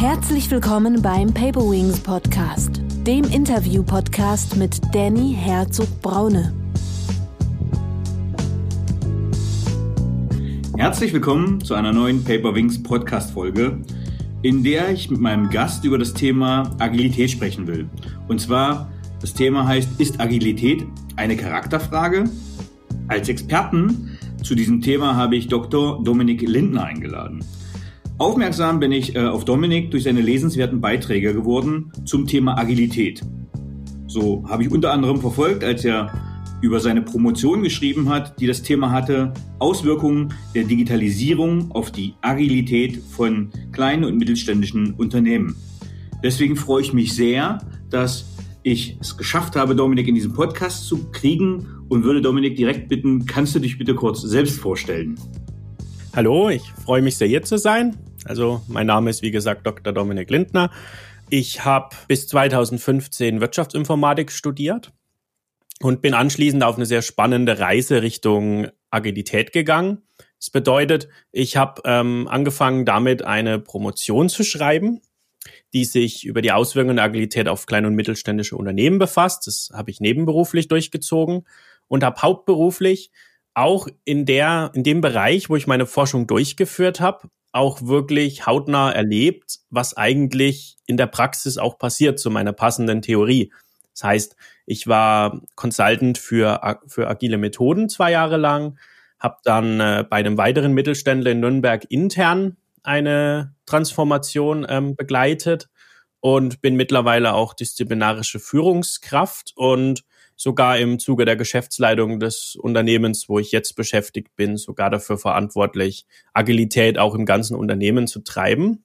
Herzlich willkommen beim Paper Wings Podcast, dem Interview-Podcast mit Danny Herzog-Braune. Herzlich willkommen zu einer neuen Paper Wings Podcast-Folge, in der ich mit meinem Gast über das Thema Agilität sprechen will. Und zwar, das Thema heißt, ist Agilität eine Charakterfrage? Als Experten zu diesem Thema habe ich Dr. Dominik Lindner eingeladen. Aufmerksam bin ich äh, auf Dominik durch seine lesenswerten Beiträge geworden zum Thema Agilität. So habe ich unter anderem verfolgt, als er über seine Promotion geschrieben hat, die das Thema hatte Auswirkungen der Digitalisierung auf die Agilität von kleinen und mittelständischen Unternehmen. Deswegen freue ich mich sehr, dass ich es geschafft habe, Dominik in diesen Podcast zu kriegen und würde Dominik direkt bitten, kannst du dich bitte kurz selbst vorstellen? Hallo, ich freue mich sehr hier zu sein. Also mein Name ist wie gesagt Dr. Dominik Lindner. Ich habe bis 2015 Wirtschaftsinformatik studiert und bin anschließend auf eine sehr spannende Reise Richtung Agilität gegangen. Das bedeutet, ich habe ähm, angefangen damit eine Promotion zu schreiben, die sich über die Auswirkungen der Agilität auf kleine und mittelständische Unternehmen befasst. Das habe ich nebenberuflich durchgezogen und habe hauptberuflich auch in der in dem Bereich, wo ich meine Forschung durchgeführt habe, auch wirklich hautnah erlebt, was eigentlich in der Praxis auch passiert zu meiner passenden Theorie. Das heißt, ich war Consultant für, für agile Methoden zwei Jahre lang, habe dann äh, bei einem weiteren Mittelständler in Nürnberg intern eine Transformation ähm, begleitet und bin mittlerweile auch disziplinarische Führungskraft und sogar im Zuge der Geschäftsleitung des Unternehmens, wo ich jetzt beschäftigt bin, sogar dafür verantwortlich, Agilität auch im ganzen Unternehmen zu treiben.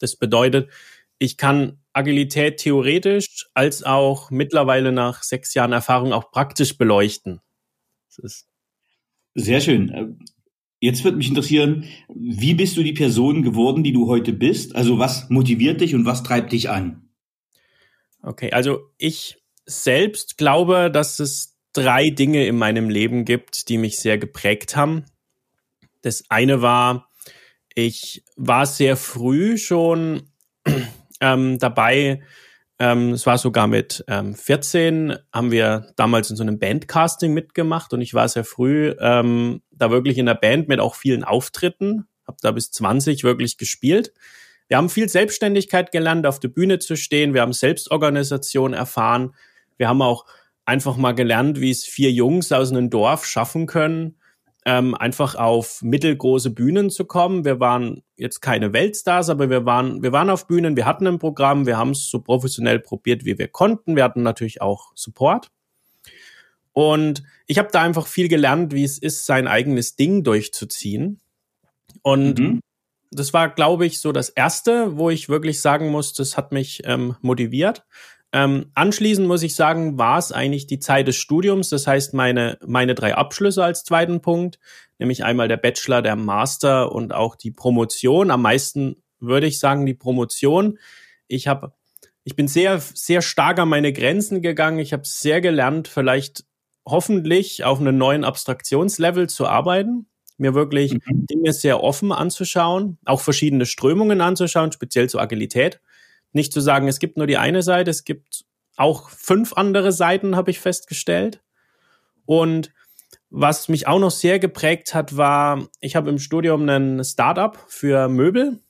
Das bedeutet, ich kann Agilität theoretisch als auch mittlerweile nach sechs Jahren Erfahrung auch praktisch beleuchten. Sehr schön. Jetzt wird mich interessieren, wie bist du die Person geworden, die du heute bist? Also was motiviert dich und was treibt dich an? Okay, also ich selbst glaube, dass es drei Dinge in meinem Leben gibt, die mich sehr geprägt haben. Das eine war, ich war sehr früh schon ähm, dabei, ähm, es war sogar mit ähm, 14, haben wir damals in so einem Bandcasting mitgemacht und ich war sehr früh ähm, da wirklich in der Band mit auch vielen Auftritten, habe da bis 20 wirklich gespielt. Wir haben viel Selbstständigkeit gelernt, auf der Bühne zu stehen, wir haben Selbstorganisation erfahren wir haben auch einfach mal gelernt, wie es vier Jungs aus einem Dorf schaffen können, ähm, einfach auf mittelgroße Bühnen zu kommen. Wir waren jetzt keine Weltstars, aber wir waren, wir waren auf Bühnen, wir hatten ein Programm, wir haben es so professionell probiert, wie wir konnten. Wir hatten natürlich auch Support. Und ich habe da einfach viel gelernt, wie es ist, sein eigenes Ding durchzuziehen. Und mhm. das war, glaube ich, so das Erste, wo ich wirklich sagen muss, das hat mich ähm, motiviert. Ähm, anschließend muss ich sagen, war es eigentlich die Zeit des Studiums, das heißt meine, meine drei Abschlüsse als zweiten Punkt, nämlich einmal der Bachelor, der Master und auch die Promotion. Am meisten würde ich sagen die Promotion. Ich habe, ich bin sehr, sehr stark an meine Grenzen gegangen. Ich habe sehr gelernt, vielleicht hoffentlich auf einem neuen Abstraktionslevel zu arbeiten, mir wirklich mhm. Dinge sehr offen anzuschauen, auch verschiedene Strömungen anzuschauen, speziell zur Agilität nicht zu sagen, es gibt nur die eine Seite, es gibt auch fünf andere Seiten, habe ich festgestellt. Und was mich auch noch sehr geprägt hat, war, ich habe im Studium ein Startup für Möbel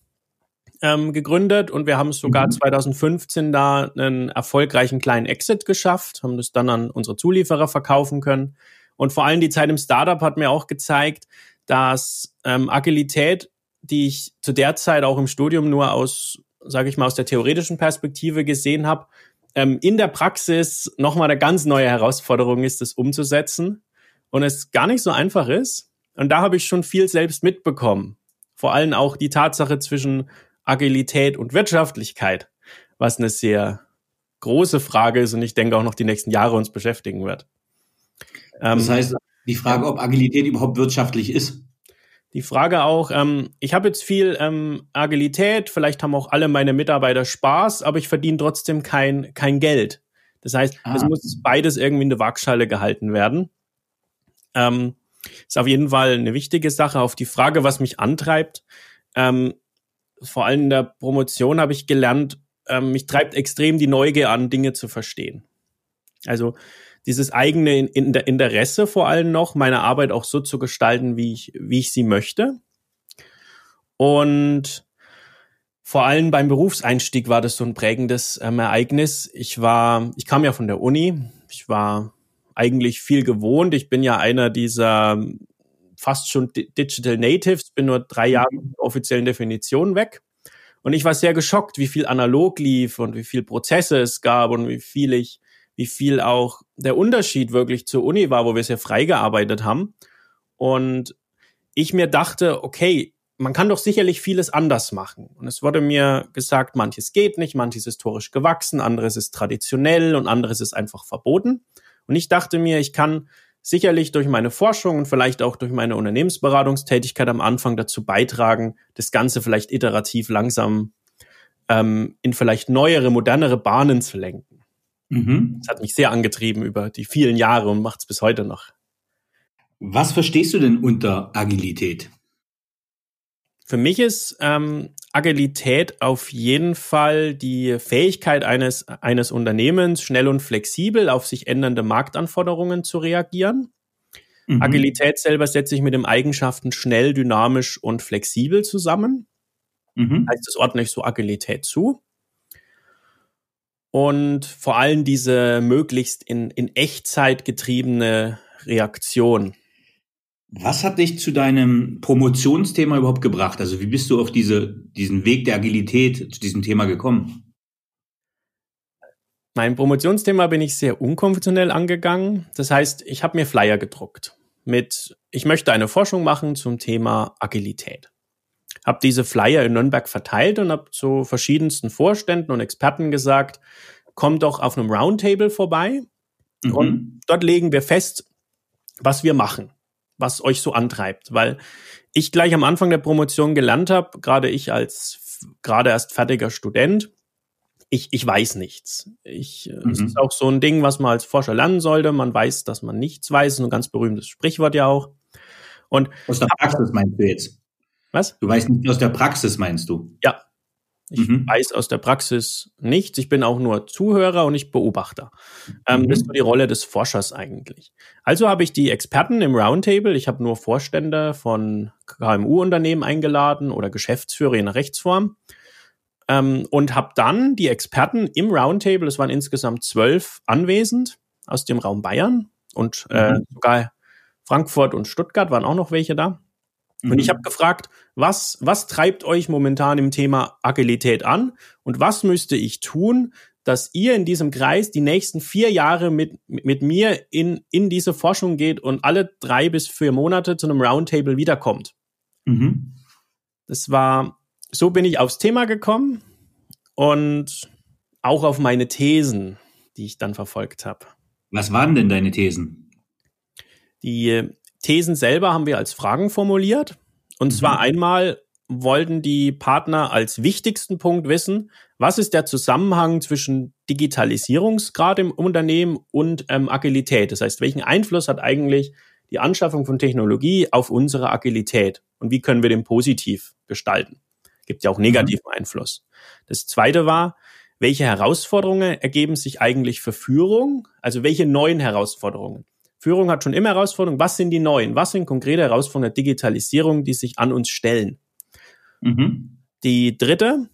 ähm, gegründet und wir haben sogar mhm. 2015 da einen erfolgreichen kleinen Exit geschafft, haben das dann an unsere Zulieferer verkaufen können. Und vor allem die Zeit im Startup hat mir auch gezeigt, dass ähm, Agilität, die ich zu der Zeit auch im Studium nur aus sage ich mal, aus der theoretischen Perspektive gesehen habe, ähm, in der Praxis nochmal eine ganz neue Herausforderung ist, das umzusetzen und es gar nicht so einfach ist. Und da habe ich schon viel selbst mitbekommen. Vor allem auch die Tatsache zwischen Agilität und Wirtschaftlichkeit, was eine sehr große Frage ist und ich denke auch noch die nächsten Jahre uns beschäftigen wird. das heißt, die Frage, ob Agilität überhaupt wirtschaftlich ist. Die Frage auch, ähm, ich habe jetzt viel ähm, Agilität, vielleicht haben auch alle meine Mitarbeiter Spaß, aber ich verdiene trotzdem kein, kein Geld. Das heißt, ah. es muss beides irgendwie in der Waagschale gehalten werden. Ähm, ist auf jeden Fall eine wichtige Sache. Auf die Frage, was mich antreibt, ähm, vor allem in der Promotion habe ich gelernt, ähm, mich treibt extrem die Neugier an, Dinge zu verstehen. Also dieses eigene Interesse vor allem noch, meine Arbeit auch so zu gestalten, wie ich, wie ich sie möchte. Und vor allem beim Berufseinstieg war das so ein prägendes ähm, Ereignis. Ich war, ich kam ja von der Uni, ich war eigentlich viel gewohnt. Ich bin ja einer dieser fast schon Digital Natives, bin nur drei Jahre mhm. offiziellen Definitionen weg. Und ich war sehr geschockt, wie viel analog lief und wie viel Prozesse es gab und wie viel ich, wie viel auch der Unterschied wirklich zur Uni war, wo wir sehr frei gearbeitet haben. Und ich mir dachte, okay, man kann doch sicherlich vieles anders machen. Und es wurde mir gesagt, manches geht nicht, manches ist historisch gewachsen, anderes ist traditionell und anderes ist einfach verboten. Und ich dachte mir, ich kann sicherlich durch meine Forschung und vielleicht auch durch meine Unternehmensberatungstätigkeit am Anfang dazu beitragen, das Ganze vielleicht iterativ langsam ähm, in vielleicht neuere, modernere Bahnen zu lenken. Mhm. Das hat mich sehr angetrieben über die vielen Jahre und macht es bis heute noch. Was verstehst du denn unter Agilität? Für mich ist ähm, Agilität auf jeden Fall die Fähigkeit eines, eines Unternehmens, schnell und flexibel auf sich ändernde Marktanforderungen zu reagieren. Mhm. Agilität selber setzt sich mit den Eigenschaften schnell, dynamisch und flexibel zusammen. Mhm. Heißt, das ordne ich so Agilität zu. Und vor allem diese möglichst in, in Echtzeit getriebene Reaktion. Was hat dich zu deinem Promotionsthema überhaupt gebracht? Also wie bist du auf diese, diesen Weg der Agilität zu diesem Thema gekommen? Mein Promotionsthema bin ich sehr unkonventionell angegangen. Das heißt, ich habe mir Flyer gedruckt mit, ich möchte eine Forschung machen zum Thema Agilität. Habe diese Flyer in Nürnberg verteilt und habe zu verschiedensten Vorständen und Experten gesagt, komm doch auf einem Roundtable vorbei mhm. und dort legen wir fest, was wir machen was euch so antreibt, weil ich gleich am Anfang der Promotion gelernt habe, gerade ich als gerade erst fertiger Student, ich, ich weiß nichts. Ich, äh, mhm. Es ist auch so ein Ding, was man als Forscher lernen sollte. Man weiß, dass man nichts weiß. Ein ganz berühmtes Sprichwort ja auch. Und aus der Praxis meinst du jetzt? Was? Du weißt nicht aus der Praxis, meinst du? Ja, ich mhm. weiß aus der Praxis nichts. Ich bin auch nur Zuhörer und nicht Beobachter. Ähm, mhm. Das ist so die Rolle des Forschers eigentlich. Also habe ich die Experten im Roundtable. Ich habe nur Vorstände von KMU-Unternehmen eingeladen oder Geschäftsführer in der Rechtsform. Ähm, und habe dann die Experten im Roundtable, es waren insgesamt zwölf anwesend aus dem Raum Bayern und äh, mhm. sogar Frankfurt und Stuttgart waren auch noch welche da. Und ich mhm. habe gefragt, was, was treibt euch momentan im Thema Agilität an und was müsste ich tun, dass ihr in diesem Kreis die nächsten vier Jahre mit, mit mir in, in diese Forschung geht und alle drei bis vier Monate zu einem Roundtable wiederkommt. Mhm. Das war, so bin ich aufs Thema gekommen und auch auf meine Thesen, die ich dann verfolgt habe. Was waren denn deine Thesen? Die Thesen selber haben wir als Fragen formuliert. Und mhm. zwar einmal wollten die Partner als wichtigsten Punkt wissen, was ist der Zusammenhang zwischen Digitalisierungsgrad im Unternehmen und ähm, Agilität? Das heißt, welchen Einfluss hat eigentlich die Anschaffung von Technologie auf unsere Agilität? Und wie können wir den positiv gestalten? Gibt ja auch negativen mhm. Einfluss. Das zweite war, welche Herausforderungen ergeben sich eigentlich für Führung? Also welche neuen Herausforderungen? Führung hat schon immer Herausforderungen. Was sind die neuen? Was sind konkrete Herausforderungen der Digitalisierung, die sich an uns stellen? Mhm. Die dritte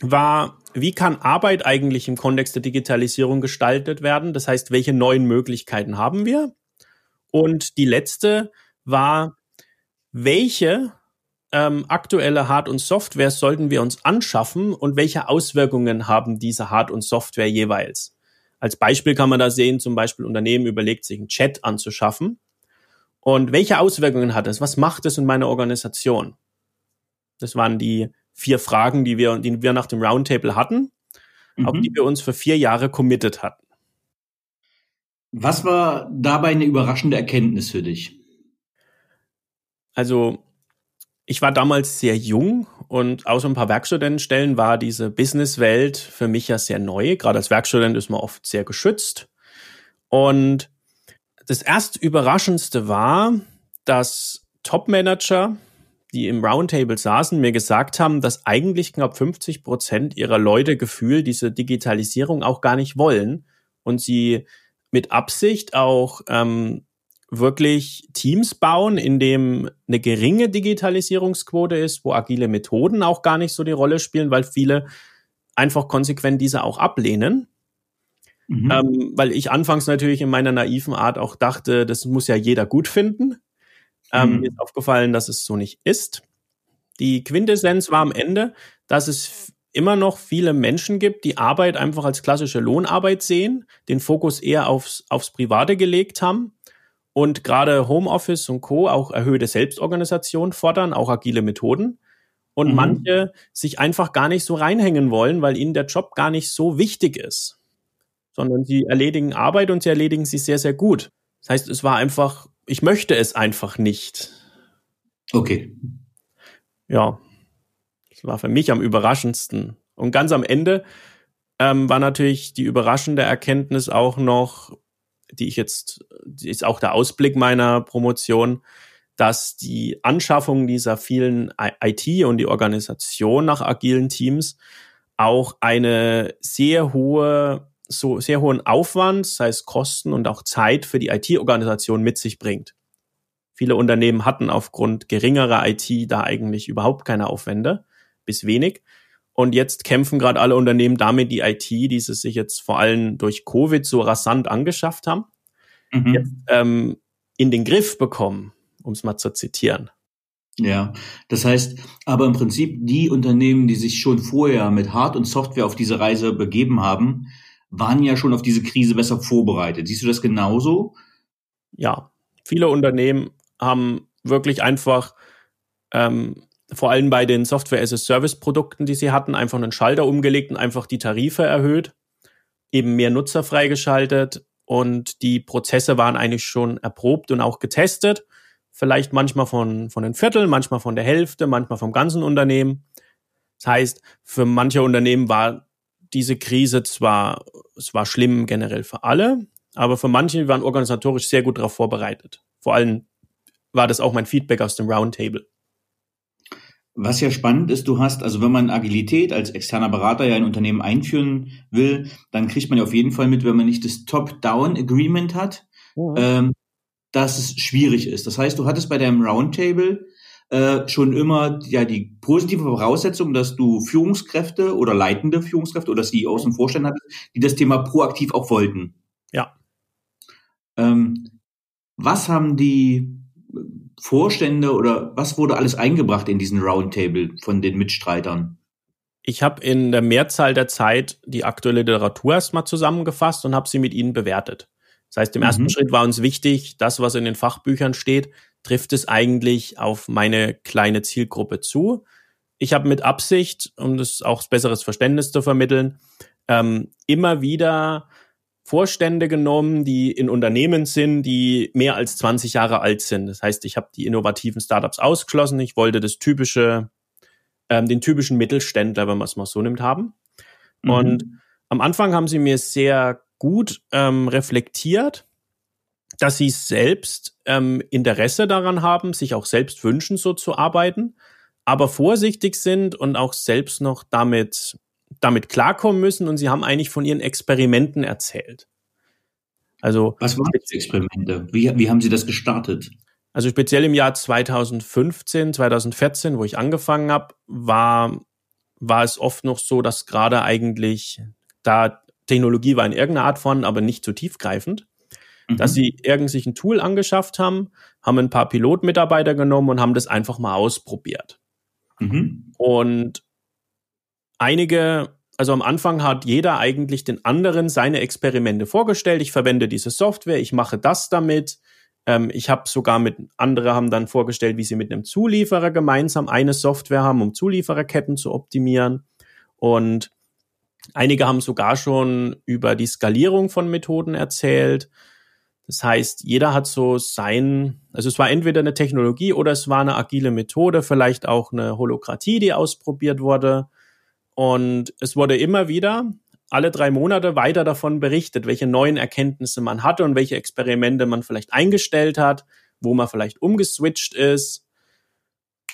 war, wie kann Arbeit eigentlich im Kontext der Digitalisierung gestaltet werden? Das heißt, welche neuen Möglichkeiten haben wir? Und die letzte war, welche ähm, aktuelle Hard- und Software sollten wir uns anschaffen und welche Auswirkungen haben diese Hard- und Software jeweils? Als Beispiel kann man da sehen, zum Beispiel Unternehmen überlegt sich einen Chat anzuschaffen. Und welche Auswirkungen hat es? Was macht es in meiner Organisation? Das waren die vier Fragen, die wir, die wir nach dem Roundtable hatten, mhm. auf die wir uns für vier Jahre committed hatten. Was war dabei eine überraschende Erkenntnis für dich? Also ich war damals sehr jung und außer ein paar Werkstudentenstellen war diese Businesswelt für mich ja sehr neu. Gerade als Werkstudent ist man oft sehr geschützt. Und das erst Überraschendste war, dass Top-Manager, die im Roundtable saßen, mir gesagt haben, dass eigentlich knapp 50 Prozent ihrer Leute gefühlt diese Digitalisierung auch gar nicht wollen und sie mit Absicht auch ähm, wirklich Teams bauen, in dem eine geringe Digitalisierungsquote ist, wo agile Methoden auch gar nicht so die Rolle spielen, weil viele einfach konsequent diese auch ablehnen. Mhm. Ähm, weil ich anfangs natürlich in meiner naiven Art auch dachte, das muss ja jeder gut finden. Ähm, mhm. Mir ist aufgefallen, dass es so nicht ist. Die Quintessenz war am Ende, dass es immer noch viele Menschen gibt, die Arbeit einfach als klassische Lohnarbeit sehen, den Fokus eher aufs, aufs Private gelegt haben und gerade Homeoffice und Co. auch erhöhte Selbstorganisation fordern, auch agile Methoden. Und mhm. manche sich einfach gar nicht so reinhängen wollen, weil ihnen der Job gar nicht so wichtig ist. Sondern sie erledigen Arbeit und sie erledigen sie sehr, sehr gut. Das heißt, es war einfach ich möchte es einfach nicht. Okay. Ja, das war für mich am überraschendsten. Und ganz am Ende ähm, war natürlich die überraschende Erkenntnis auch noch, die ich jetzt, ist auch der Ausblick meiner Promotion, dass die Anschaffung dieser vielen IT und die Organisation nach agilen Teams auch eine sehr hohe so sehr hohen Aufwand, sei es Kosten und auch Zeit für die IT-Organisation mit sich bringt. Viele Unternehmen hatten aufgrund geringerer IT da eigentlich überhaupt keine Aufwände, bis wenig. Und jetzt kämpfen gerade alle Unternehmen damit, die IT, die sie sich jetzt vor allem durch Covid so rasant angeschafft haben, mhm. jetzt, ähm, in den Griff bekommen, um es mal zu zitieren. Ja, das heißt, aber im Prinzip die Unternehmen, die sich schon vorher mit Hard- und Software auf diese Reise begeben haben, waren ja schon auf diese Krise besser vorbereitet. Siehst du das genauso? Ja, viele Unternehmen haben wirklich einfach ähm, vor allem bei den Software-as-a-Service-Produkten, die sie hatten, einfach einen Schalter umgelegt und einfach die Tarife erhöht, eben mehr Nutzer freigeschaltet und die Prozesse waren eigentlich schon erprobt und auch getestet. Vielleicht manchmal von, von ein Viertel, manchmal von der Hälfte, manchmal vom ganzen Unternehmen. Das heißt, für manche Unternehmen war diese Krise zwar, es war schlimm generell für alle, aber für manche waren organisatorisch sehr gut darauf vorbereitet. Vor allem war das auch mein Feedback aus dem Roundtable. Was ja spannend ist, du hast, also wenn man Agilität als externer Berater ja in Unternehmen einführen will, dann kriegt man ja auf jeden Fall mit, wenn man nicht das Top-Down-Agreement hat, ja. ähm, dass es schwierig ist. Das heißt, du hattest bei deinem Roundtable äh, schon immer ja die positive Voraussetzung, dass du Führungskräfte oder leitende Führungskräfte oder CEOs und Vorstände hattest, die das Thema proaktiv auch wollten. Ja. Ähm, was haben die Vorstände oder was wurde alles eingebracht in diesen Roundtable von den Mitstreitern? Ich habe in der Mehrzahl der Zeit die aktuelle Literatur erstmal zusammengefasst und habe sie mit ihnen bewertet. Das heißt, im mhm. ersten Schritt war uns wichtig, das, was in den Fachbüchern steht, trifft es eigentlich auf meine kleine Zielgruppe zu. Ich habe mit Absicht, um das auch besseres Verständnis zu vermitteln, ähm, immer wieder Vorstände genommen, die in Unternehmen sind, die mehr als 20 Jahre alt sind. Das heißt, ich habe die innovativen Startups ausgeschlossen. Ich wollte das typische, ähm, den typischen Mittelständler, wenn man es mal so nimmt, haben. Mhm. Und am Anfang haben sie mir sehr gut ähm, reflektiert, dass sie selbst ähm, Interesse daran haben, sich auch selbst wünschen, so zu arbeiten, aber vorsichtig sind und auch selbst noch damit, damit klarkommen müssen. Und sie haben eigentlich von ihren Experimenten erzählt. Also, Was waren diese Experimente? Wie, wie haben Sie das gestartet? Also speziell im Jahr 2015, 2014, wo ich angefangen habe, war, war es oft noch so, dass gerade eigentlich da Technologie war in irgendeiner Art von, aber nicht zu tiefgreifend mhm. dass sie irgend sich ein Tool angeschafft haben, haben ein paar Pilotmitarbeiter genommen und haben das einfach mal ausprobiert. Mhm. Und einige, also am Anfang hat jeder eigentlich den anderen seine Experimente vorgestellt. Ich verwende diese Software, ich mache das damit. Ähm, ich habe sogar mit, andere haben dann vorgestellt, wie sie mit einem Zulieferer gemeinsam eine Software haben, um Zuliefererketten zu optimieren. Und einige haben sogar schon über die Skalierung von Methoden erzählt. Das heißt, jeder hat so sein, also es war entweder eine Technologie oder es war eine agile Methode, vielleicht auch eine Holokratie, die ausprobiert wurde. Und es wurde immer wieder alle drei Monate weiter davon berichtet, welche neuen Erkenntnisse man hatte und welche Experimente man vielleicht eingestellt hat, wo man vielleicht umgeswitcht ist.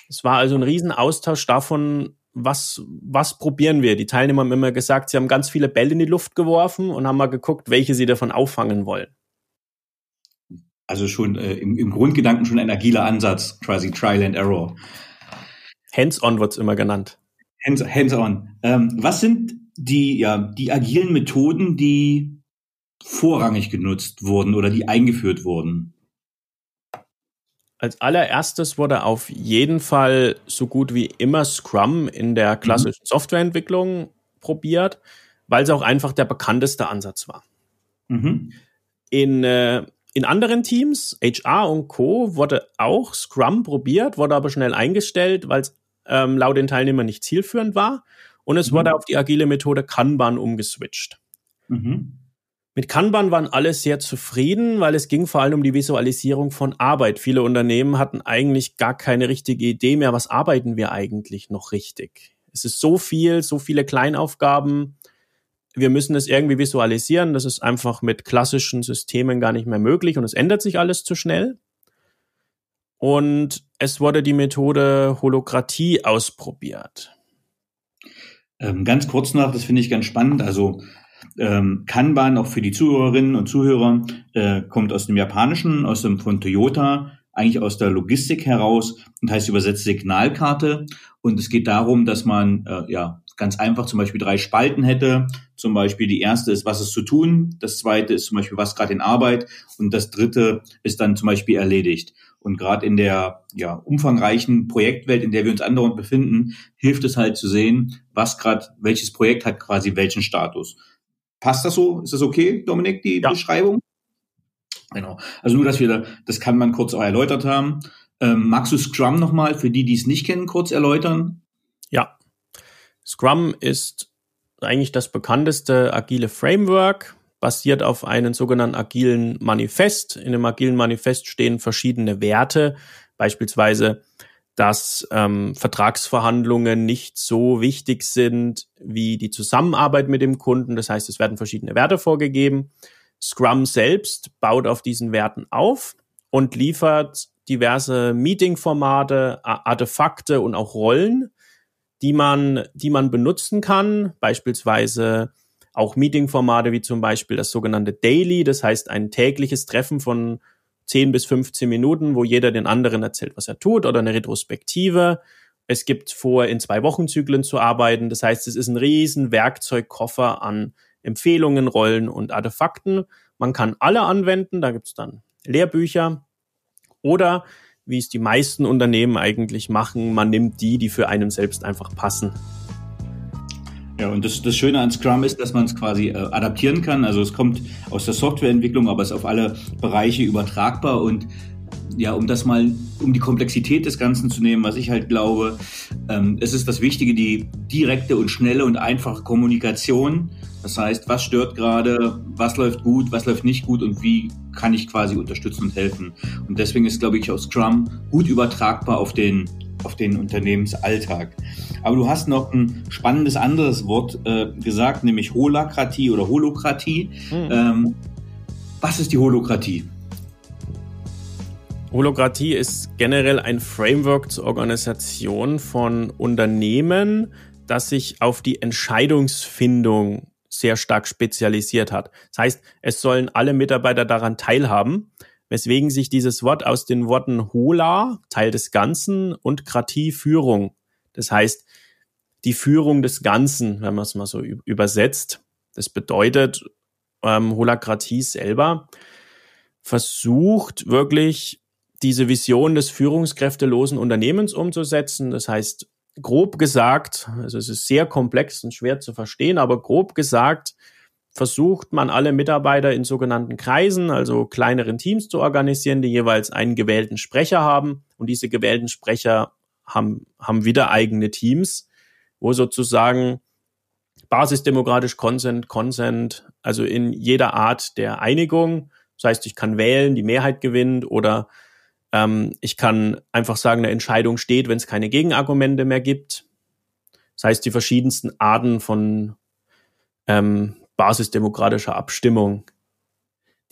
Es war also ein Riesenaustausch davon, was, was probieren wir? Die Teilnehmer haben immer gesagt, sie haben ganz viele Bälle in die Luft geworfen und haben mal geguckt, welche sie davon auffangen wollen. Also schon äh, im, im Grundgedanken schon ein agiler Ansatz, quasi Trial and Error. Hands-on wird's immer genannt. Hands, hands-on. Ähm, was sind die, ja, die agilen Methoden, die vorrangig genutzt wurden oder die eingeführt wurden? Als allererstes wurde auf jeden Fall so gut wie immer Scrum in der mhm. klassischen. Softwareentwicklung probiert, weil es auch einfach der bekannteste Ansatz war. Mhm. In, äh, in anderen Teams, HR und Co., wurde auch Scrum probiert, wurde aber schnell eingestellt, weil es ähm, laut den Teilnehmern nicht zielführend war. Und es mhm. wurde auf die agile Methode Kanban umgeswitcht. Mhm. Mit Kanban waren alle sehr zufrieden, weil es ging vor allem um die Visualisierung von Arbeit. Viele Unternehmen hatten eigentlich gar keine richtige Idee mehr, was arbeiten wir eigentlich noch richtig. Es ist so viel, so viele Kleinaufgaben. Wir müssen es irgendwie visualisieren. Das ist einfach mit klassischen Systemen gar nicht mehr möglich und es ändert sich alles zu schnell. Und es wurde die Methode Holokratie ausprobiert. Ähm, ganz kurz noch, das finde ich ganz spannend. Also ähm, Kanban auch für die Zuhörerinnen und Zuhörer äh, kommt aus dem Japanischen, aus dem von Toyota, eigentlich aus der Logistik heraus und heißt übersetzt Signalkarte. Und es geht darum, dass man äh, ja ganz einfach zum Beispiel drei Spalten hätte. Zum Beispiel die erste ist, was ist zu tun. Das zweite ist zum Beispiel, was gerade in Arbeit. Und das dritte ist dann zum Beispiel erledigt. Und gerade in der ja, umfangreichen Projektwelt, in der wir uns andauernd befinden, hilft es halt zu sehen, was gerade, welches Projekt hat quasi welchen Status. Passt das so? Ist das okay, Dominik, die ja. Beschreibung? Genau. Also nur, dass wir das kann man kurz auch erläutert haben. Ähm, magst du Scrum nochmal für die, die es nicht kennen, kurz erläutern? Ja. Scrum ist eigentlich das bekannteste agile Framework, basiert auf einem sogenannten agilen Manifest. In dem agilen Manifest stehen verschiedene Werte, beispielsweise dass ähm, Vertragsverhandlungen nicht so wichtig sind wie die Zusammenarbeit mit dem Kunden. Das heißt, es werden verschiedene Werte vorgegeben. Scrum selbst baut auf diesen Werten auf und liefert diverse Meeting-Formate, Artefakte und auch Rollen, die man, die man benutzen kann. Beispielsweise auch Meeting-Formate wie zum Beispiel das sogenannte Daily, das heißt ein tägliches Treffen von 10 bis 15 Minuten, wo jeder den anderen erzählt, was er tut, oder eine Retrospektive. Es gibt vor, in zwei Wochenzyklen zu arbeiten. Das heißt, es ist ein riesen Werkzeugkoffer an Empfehlungen, Rollen und Artefakten. Man kann alle anwenden, da gibt es dann Lehrbücher. Oder, wie es die meisten Unternehmen eigentlich machen, man nimmt die, die für einen selbst einfach passen. Ja, und das, das Schöne an Scrum ist, dass man es quasi äh, adaptieren kann. Also es kommt aus der Softwareentwicklung, aber es ist auf alle Bereiche übertragbar und ja, um das mal, um die Komplexität des Ganzen zu nehmen, was ich halt glaube, ähm, es ist das Wichtige, die direkte und schnelle und einfache Kommunikation. Das heißt, was stört gerade, was läuft gut, was läuft nicht gut und wie kann ich quasi unterstützen und helfen. Und deswegen ist, glaube ich, auch Scrum gut übertragbar auf den, auf den Unternehmensalltag. Aber du hast noch ein spannendes anderes Wort äh, gesagt, nämlich Holakratie oder Holokratie. Mhm. Ähm, was ist die Holokratie? Holokratie ist generell ein Framework zur Organisation von Unternehmen, das sich auf die Entscheidungsfindung sehr stark spezialisiert hat. Das heißt, es sollen alle Mitarbeiter daran teilhaben, weswegen sich dieses Wort aus den Worten Hola, Teil des Ganzen, und Kratie, Führung. Das heißt, die Führung des Ganzen, wenn man es mal so übersetzt. Das bedeutet, ähm, Holakratie selber versucht wirklich diese Vision des führungskräftelosen Unternehmens umzusetzen. Das heißt, grob gesagt, also es ist sehr komplex und schwer zu verstehen, aber grob gesagt versucht man alle Mitarbeiter in sogenannten Kreisen, also kleineren Teams zu organisieren, die jeweils einen gewählten Sprecher haben. Und diese gewählten Sprecher haben, haben wieder eigene Teams, wo sozusagen basisdemokratisch Consent, Consent, also in jeder Art der Einigung, das heißt, ich kann wählen, die Mehrheit gewinnt oder ähm, ich kann einfach sagen, eine Entscheidung steht, wenn es keine Gegenargumente mehr gibt. Das heißt, die verschiedensten Arten von ähm, basisdemokratischer Abstimmung,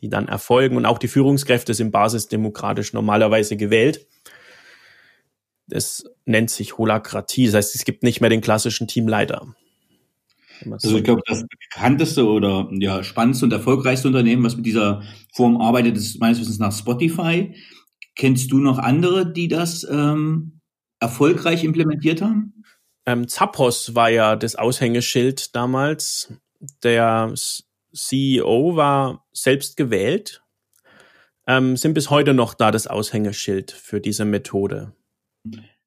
die dann erfolgen und auch die Führungskräfte sind basisdemokratisch normalerweise gewählt. Das nennt sich Holakratie. Das heißt, es gibt nicht mehr den klassischen Teamleiter. Also ich glaube, das bekannteste oder ja, spannendste und erfolgreichste Unternehmen, was mit dieser Form arbeitet, ist meines Wissens nach Spotify. Kennst du noch andere, die das ähm, erfolgreich implementiert haben? Ähm, Zappos war ja das Aushängeschild damals. Der CEO war selbst gewählt, ähm, sind bis heute noch da das Aushängeschild für diese Methode.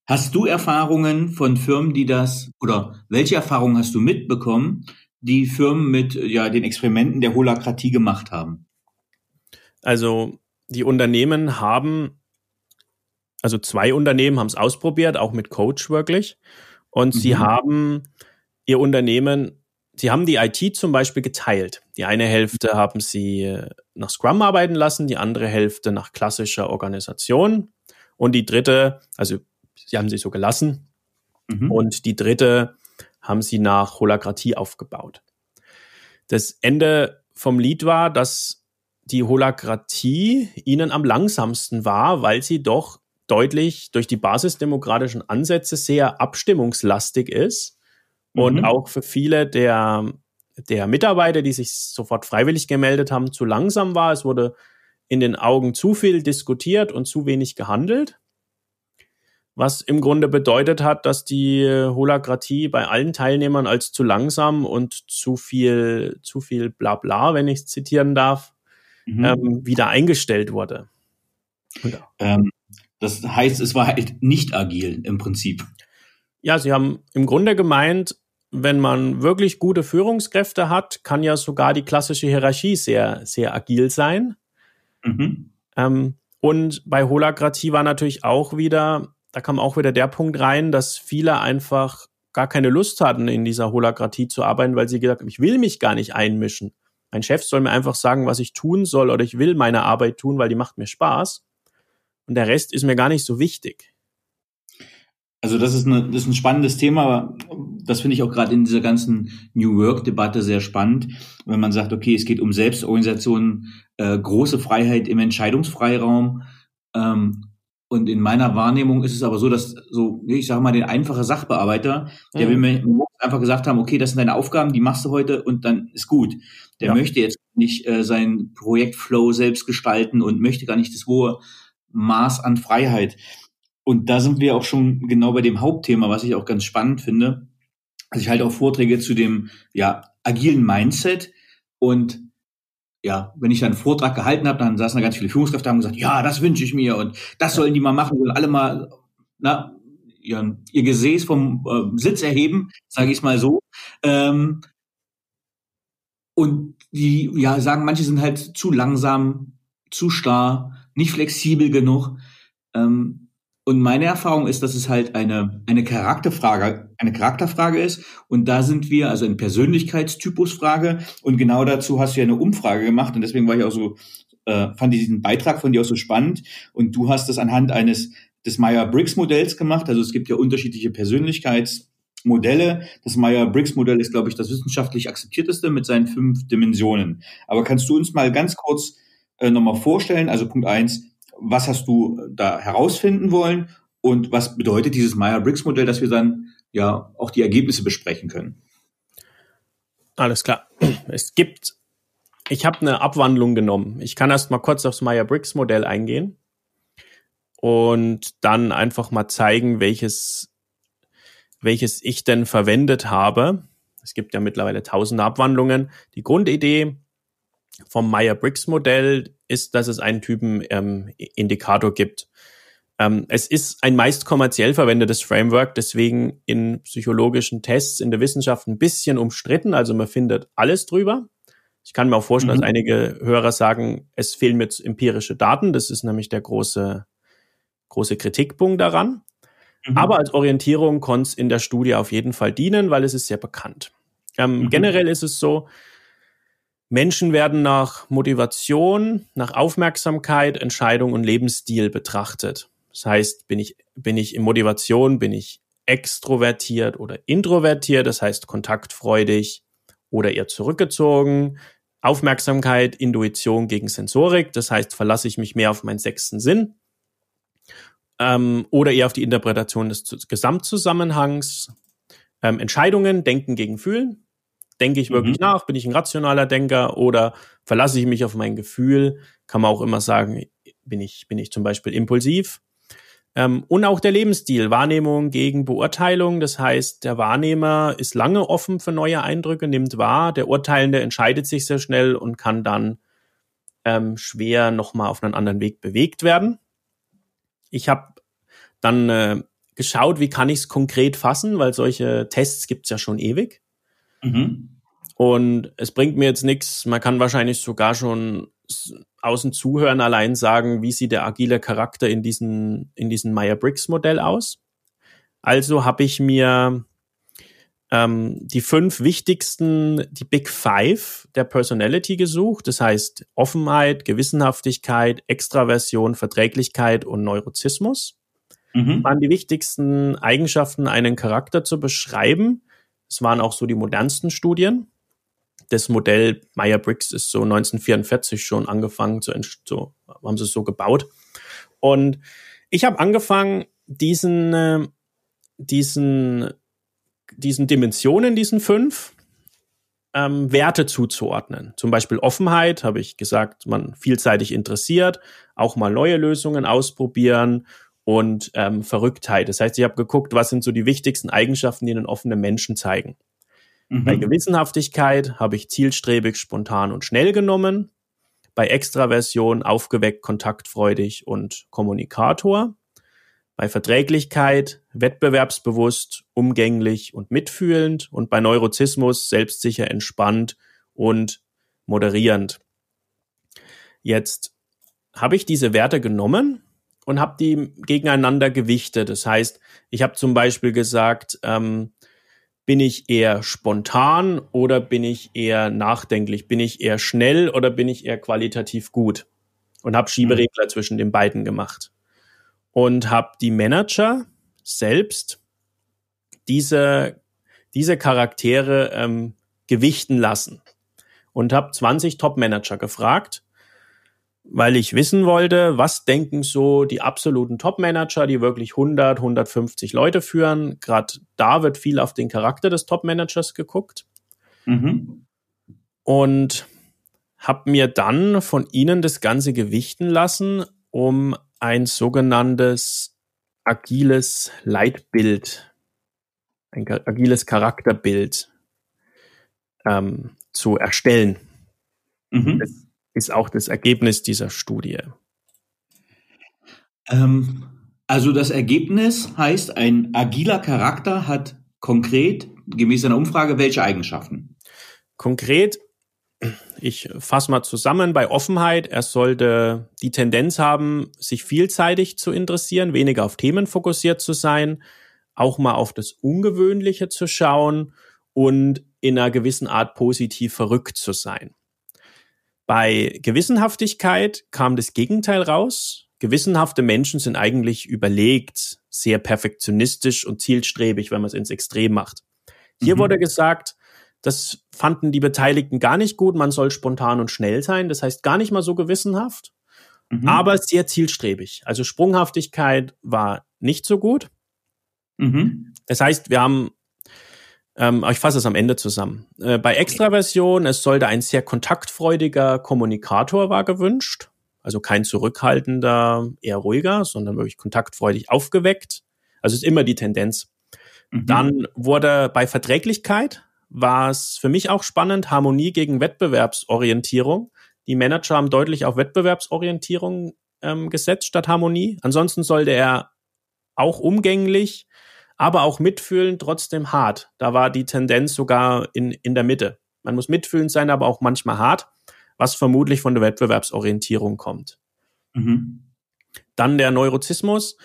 Hast du Erfahrungen von Firmen, die das, oder welche Erfahrungen hast du mitbekommen, die Firmen mit ja, den Experimenten der Holakratie gemacht haben? Also die Unternehmen haben, also zwei Unternehmen haben es ausprobiert, auch mit Coach wirklich. Und mhm. sie haben ihr Unternehmen, sie haben die IT zum Beispiel geteilt. Die eine Hälfte haben sie nach Scrum arbeiten lassen, die andere Hälfte nach klassischer Organisation. Und die dritte, also sie haben sie so gelassen. Mhm. Und die dritte haben sie nach Holakratie aufgebaut. Das Ende vom Lied war, dass die Holakratie ihnen am langsamsten war, weil sie doch deutlich durch die basisdemokratischen Ansätze sehr abstimmungslastig ist und mhm. auch für viele der, der Mitarbeiter, die sich sofort freiwillig gemeldet haben, zu langsam war. Es wurde in den Augen zu viel diskutiert und zu wenig gehandelt was im Grunde bedeutet hat, dass die Holakratie bei allen Teilnehmern als zu langsam und zu viel, zu viel Blabla, wenn ich es zitieren darf, mhm. ähm, wieder eingestellt wurde. Ähm, das heißt, es war halt nicht agil im Prinzip. Ja, sie haben im Grunde gemeint, wenn man wirklich gute Führungskräfte hat, kann ja sogar die klassische Hierarchie sehr, sehr agil sein. Mhm. Ähm, und bei Holakratie war natürlich auch wieder, da kam auch wieder der Punkt rein, dass viele einfach gar keine Lust hatten, in dieser Holakratie zu arbeiten, weil sie gesagt haben, ich will mich gar nicht einmischen. Mein Chef soll mir einfach sagen, was ich tun soll oder ich will meine Arbeit tun, weil die macht mir Spaß. Und der Rest ist mir gar nicht so wichtig. Also das ist, eine, das ist ein spannendes Thema. Das finde ich auch gerade in dieser ganzen New Work-Debatte sehr spannend, wenn man sagt, okay, es geht um Selbstorganisation, äh, große Freiheit im Entscheidungsfreiraum. Ähm, und in meiner Wahrnehmung ist es aber so, dass so, ich sage mal, der einfache Sachbearbeiter, der mhm. will mir einfach gesagt haben, okay, das sind deine Aufgaben, die machst du heute und dann ist gut. Der ja. möchte jetzt nicht äh, sein Projektflow selbst gestalten und möchte gar nicht das hohe Maß an Freiheit. Und da sind wir auch schon genau bei dem Hauptthema, was ich auch ganz spannend finde. Also ich halte auch Vorträge zu dem ja agilen Mindset und ja, wenn ich dann einen Vortrag gehalten habe, dann saßen da ganz viele Führungskräfte haben gesagt, ja, das wünsche ich mir und das sollen die mal machen, sollen alle mal na, ihr, ihr Gesäß vom äh, Sitz erheben, sage ich es mal so. Ähm, und die ja sagen, manche sind halt zu langsam, zu starr, nicht flexibel genug. Ähm, und meine Erfahrung ist, dass es halt eine, eine Charakterfrage, eine Charakterfrage ist. Und da sind wir, also eine Persönlichkeitstypusfrage. Und genau dazu hast du ja eine Umfrage gemacht. Und deswegen war ich auch so, äh, fand ich diesen Beitrag von dir auch so spannend. Und du hast das anhand eines des Meyer-Briggs-Modells gemacht. Also es gibt ja unterschiedliche Persönlichkeitsmodelle. Das Meyer-Briggs-Modell ist, glaube ich, das wissenschaftlich akzeptierteste mit seinen fünf Dimensionen. Aber kannst du uns mal ganz kurz äh, nochmal vorstellen? Also Punkt eins, was hast du da herausfinden wollen und was bedeutet dieses Meyer-Briggs-Modell, dass wir dann ja auch die Ergebnisse besprechen können? Alles klar. Es gibt, ich habe eine Abwandlung genommen. Ich kann erst mal kurz aufs Meyer-Briggs-Modell eingehen und dann einfach mal zeigen, welches, welches ich denn verwendet habe. Es gibt ja mittlerweile tausende Abwandlungen. Die Grundidee vom Meyer-Briggs-Modell ist, dass es einen Typen ähm, gibt. Ähm, es ist ein meist kommerziell verwendetes Framework, deswegen in psychologischen Tests in der Wissenschaft ein bisschen umstritten. Also man findet alles drüber. Ich kann mir auch vorstellen, mhm. dass einige Hörer sagen, es fehlen mir empirische Daten. Das ist nämlich der große, große Kritikpunkt daran. Mhm. Aber als Orientierung konnte es in der Studie auf jeden Fall dienen, weil es ist sehr bekannt. Ähm, mhm. Generell ist es so, Menschen werden nach Motivation, nach Aufmerksamkeit, Entscheidung und Lebensstil betrachtet. Das heißt, bin ich, bin ich in Motivation, bin ich extrovertiert oder introvertiert, das heißt kontaktfreudig oder eher zurückgezogen. Aufmerksamkeit, Intuition gegen Sensorik, das heißt, verlasse ich mich mehr auf meinen sechsten Sinn. ähm, oder eher auf die Interpretation des Gesamtzusammenhangs. Ähm, Entscheidungen, Denken gegen Fühlen. Denke ich wirklich mhm. nach? Bin ich ein rationaler Denker oder verlasse ich mich auf mein Gefühl? Kann man auch immer sagen, bin ich, bin ich zum Beispiel impulsiv? Ähm, und auch der Lebensstil, Wahrnehmung gegen Beurteilung. Das heißt, der Wahrnehmer ist lange offen für neue Eindrücke, nimmt wahr. Der Urteilende entscheidet sich sehr schnell und kann dann ähm, schwer nochmal auf einen anderen Weg bewegt werden. Ich habe dann äh, geschaut, wie kann ich es konkret fassen, weil solche Tests gibt's ja schon ewig. Mhm. Und es bringt mir jetzt nichts, man kann wahrscheinlich sogar schon außen zuhören allein sagen, wie sieht der agile Charakter in diesen, in diesen Meyer-Briggs-Modell aus. Also habe ich mir ähm, die fünf wichtigsten, die Big Five der Personality gesucht. Das heißt Offenheit, Gewissenhaftigkeit, Extraversion, Verträglichkeit und Neurozismus. Mhm. waren die wichtigsten Eigenschaften, einen Charakter zu beschreiben. Es waren auch so die modernsten Studien. Das Modell Meyer-Briggs ist so 1944 schon angefangen zu, so haben sie es so gebaut. Und ich habe angefangen, diesen, äh, diesen, diesen Dimensionen, diesen fünf, ähm, Werte zuzuordnen. Zum Beispiel Offenheit, habe ich gesagt, man vielseitig interessiert, auch mal neue Lösungen ausprobieren und ähm, Verrücktheit. Das heißt, ich habe geguckt, was sind so die wichtigsten Eigenschaften, die einen offenen Menschen zeigen. Mhm. Bei Gewissenhaftigkeit habe ich zielstrebig, spontan und schnell genommen. Bei Extraversion aufgeweckt, kontaktfreudig und Kommunikator. Bei Verträglichkeit wettbewerbsbewusst, umgänglich und mitfühlend. Und bei Neurozismus selbstsicher, entspannt und moderierend. Jetzt habe ich diese Werte genommen und habe die gegeneinander gewichtet. Das heißt, ich habe zum Beispiel gesagt, ähm, bin ich eher spontan oder bin ich eher nachdenklich? Bin ich eher schnell oder bin ich eher qualitativ gut? Und habe Schieberegler mhm. zwischen den beiden gemacht. Und habe die Manager selbst diese, diese Charaktere ähm, gewichten lassen. Und habe 20 Top-Manager gefragt, weil ich wissen wollte, was denken so die absoluten Top-Manager, die wirklich 100, 150 Leute führen. Gerade da wird viel auf den Charakter des Top-Managers geguckt. Mhm. Und habe mir dann von ihnen das Ganze gewichten lassen, um ein sogenanntes agiles Leitbild, ein agiles Charakterbild ähm, zu erstellen. Mhm. Das ist auch das Ergebnis dieser Studie. Ähm, also das Ergebnis heißt, ein agiler Charakter hat konkret, gemäß einer Umfrage, welche Eigenschaften? Konkret, ich fasse mal zusammen, bei Offenheit, er sollte die Tendenz haben, sich vielseitig zu interessieren, weniger auf Themen fokussiert zu sein, auch mal auf das Ungewöhnliche zu schauen und in einer gewissen Art positiv verrückt zu sein. Bei Gewissenhaftigkeit kam das Gegenteil raus. Gewissenhafte Menschen sind eigentlich überlegt, sehr perfektionistisch und zielstrebig, wenn man es ins Extrem macht. Hier mhm. wurde gesagt, das fanden die Beteiligten gar nicht gut. Man soll spontan und schnell sein. Das heißt gar nicht mal so gewissenhaft, mhm. aber sehr zielstrebig. Also Sprunghaftigkeit war nicht so gut. Mhm. Das heißt, wir haben ähm, ich fasse es am Ende zusammen. Äh, bei Extraversion, es sollte ein sehr kontaktfreudiger Kommunikator war gewünscht. Also kein zurückhaltender, eher ruhiger, sondern wirklich kontaktfreudig aufgeweckt. Also ist immer die Tendenz. Mhm. Dann wurde bei Verträglichkeit war es für mich auch spannend, Harmonie gegen Wettbewerbsorientierung. Die Manager haben deutlich auf Wettbewerbsorientierung ähm, gesetzt statt Harmonie. Ansonsten sollte er auch umgänglich, aber auch mitfühlen, trotzdem hart. Da war die Tendenz sogar in, in der Mitte. Man muss mitfühlend sein, aber auch manchmal hart, was vermutlich von der Wettbewerbsorientierung kommt. Mhm. Dann der Neurozismus.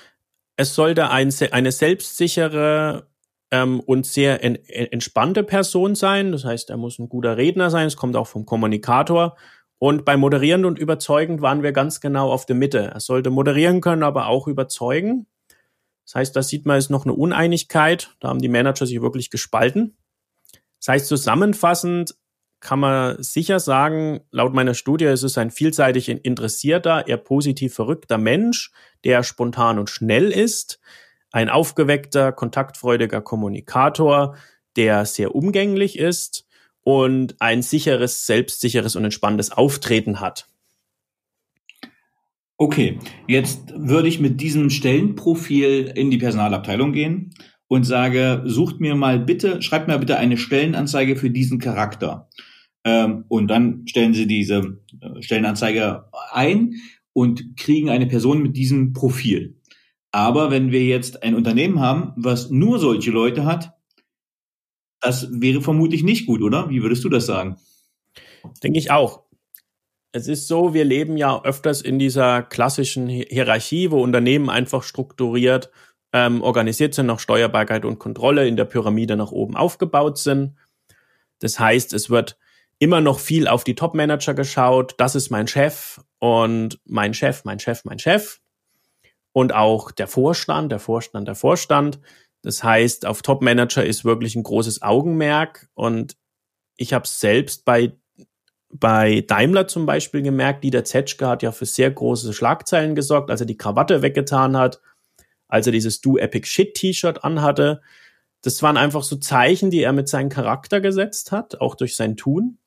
Es sollte ein, eine selbstsichere ähm, und sehr en, entspannte Person sein. Das heißt, er muss ein guter Redner sein. Es kommt auch vom Kommunikator. Und bei moderierend und überzeugend waren wir ganz genau auf der Mitte. Er sollte moderieren können, aber auch überzeugen. Das heißt, da sieht man, ist noch eine Uneinigkeit. Da haben die Manager sich wirklich gespalten. Das heißt, zusammenfassend kann man sicher sagen, laut meiner Studie ist es ein vielseitig interessierter, eher positiv verrückter Mensch, der spontan und schnell ist, ein aufgeweckter, kontaktfreudiger Kommunikator, der sehr umgänglich ist und ein sicheres, selbstsicheres und entspanntes Auftreten hat. Okay, jetzt würde ich mit diesem Stellenprofil in die Personalabteilung gehen und sage, sucht mir mal bitte, schreibt mir bitte eine Stellenanzeige für diesen Charakter. Ähm, und dann stellen Sie diese äh, Stellenanzeige ein und kriegen eine Person mit diesem Profil. Aber wenn wir jetzt ein Unternehmen haben, was nur solche Leute hat, das wäre vermutlich nicht gut, oder? Wie würdest du das sagen? Denke ich auch. Es ist so, wir leben ja öfters in dieser klassischen Hierarchie, wo Unternehmen einfach strukturiert ähm, organisiert sind, nach Steuerbarkeit und Kontrolle in der Pyramide nach oben aufgebaut sind. Das heißt, es wird immer noch viel auf die Top-Manager geschaut. Das ist mein Chef und mein Chef, mein Chef, mein Chef. Und auch der Vorstand, der Vorstand, der Vorstand. Das heißt, auf Top-Manager ist wirklich ein großes Augenmerk. Und ich habe selbst bei bei Daimler zum Beispiel gemerkt, Dieter Zetschke hat ja für sehr große Schlagzeilen gesorgt, als er die Krawatte weggetan hat, als er dieses Do Epic Shit T-Shirt anhatte. Das waren einfach so Zeichen, die er mit seinem Charakter gesetzt hat, auch durch sein Tun.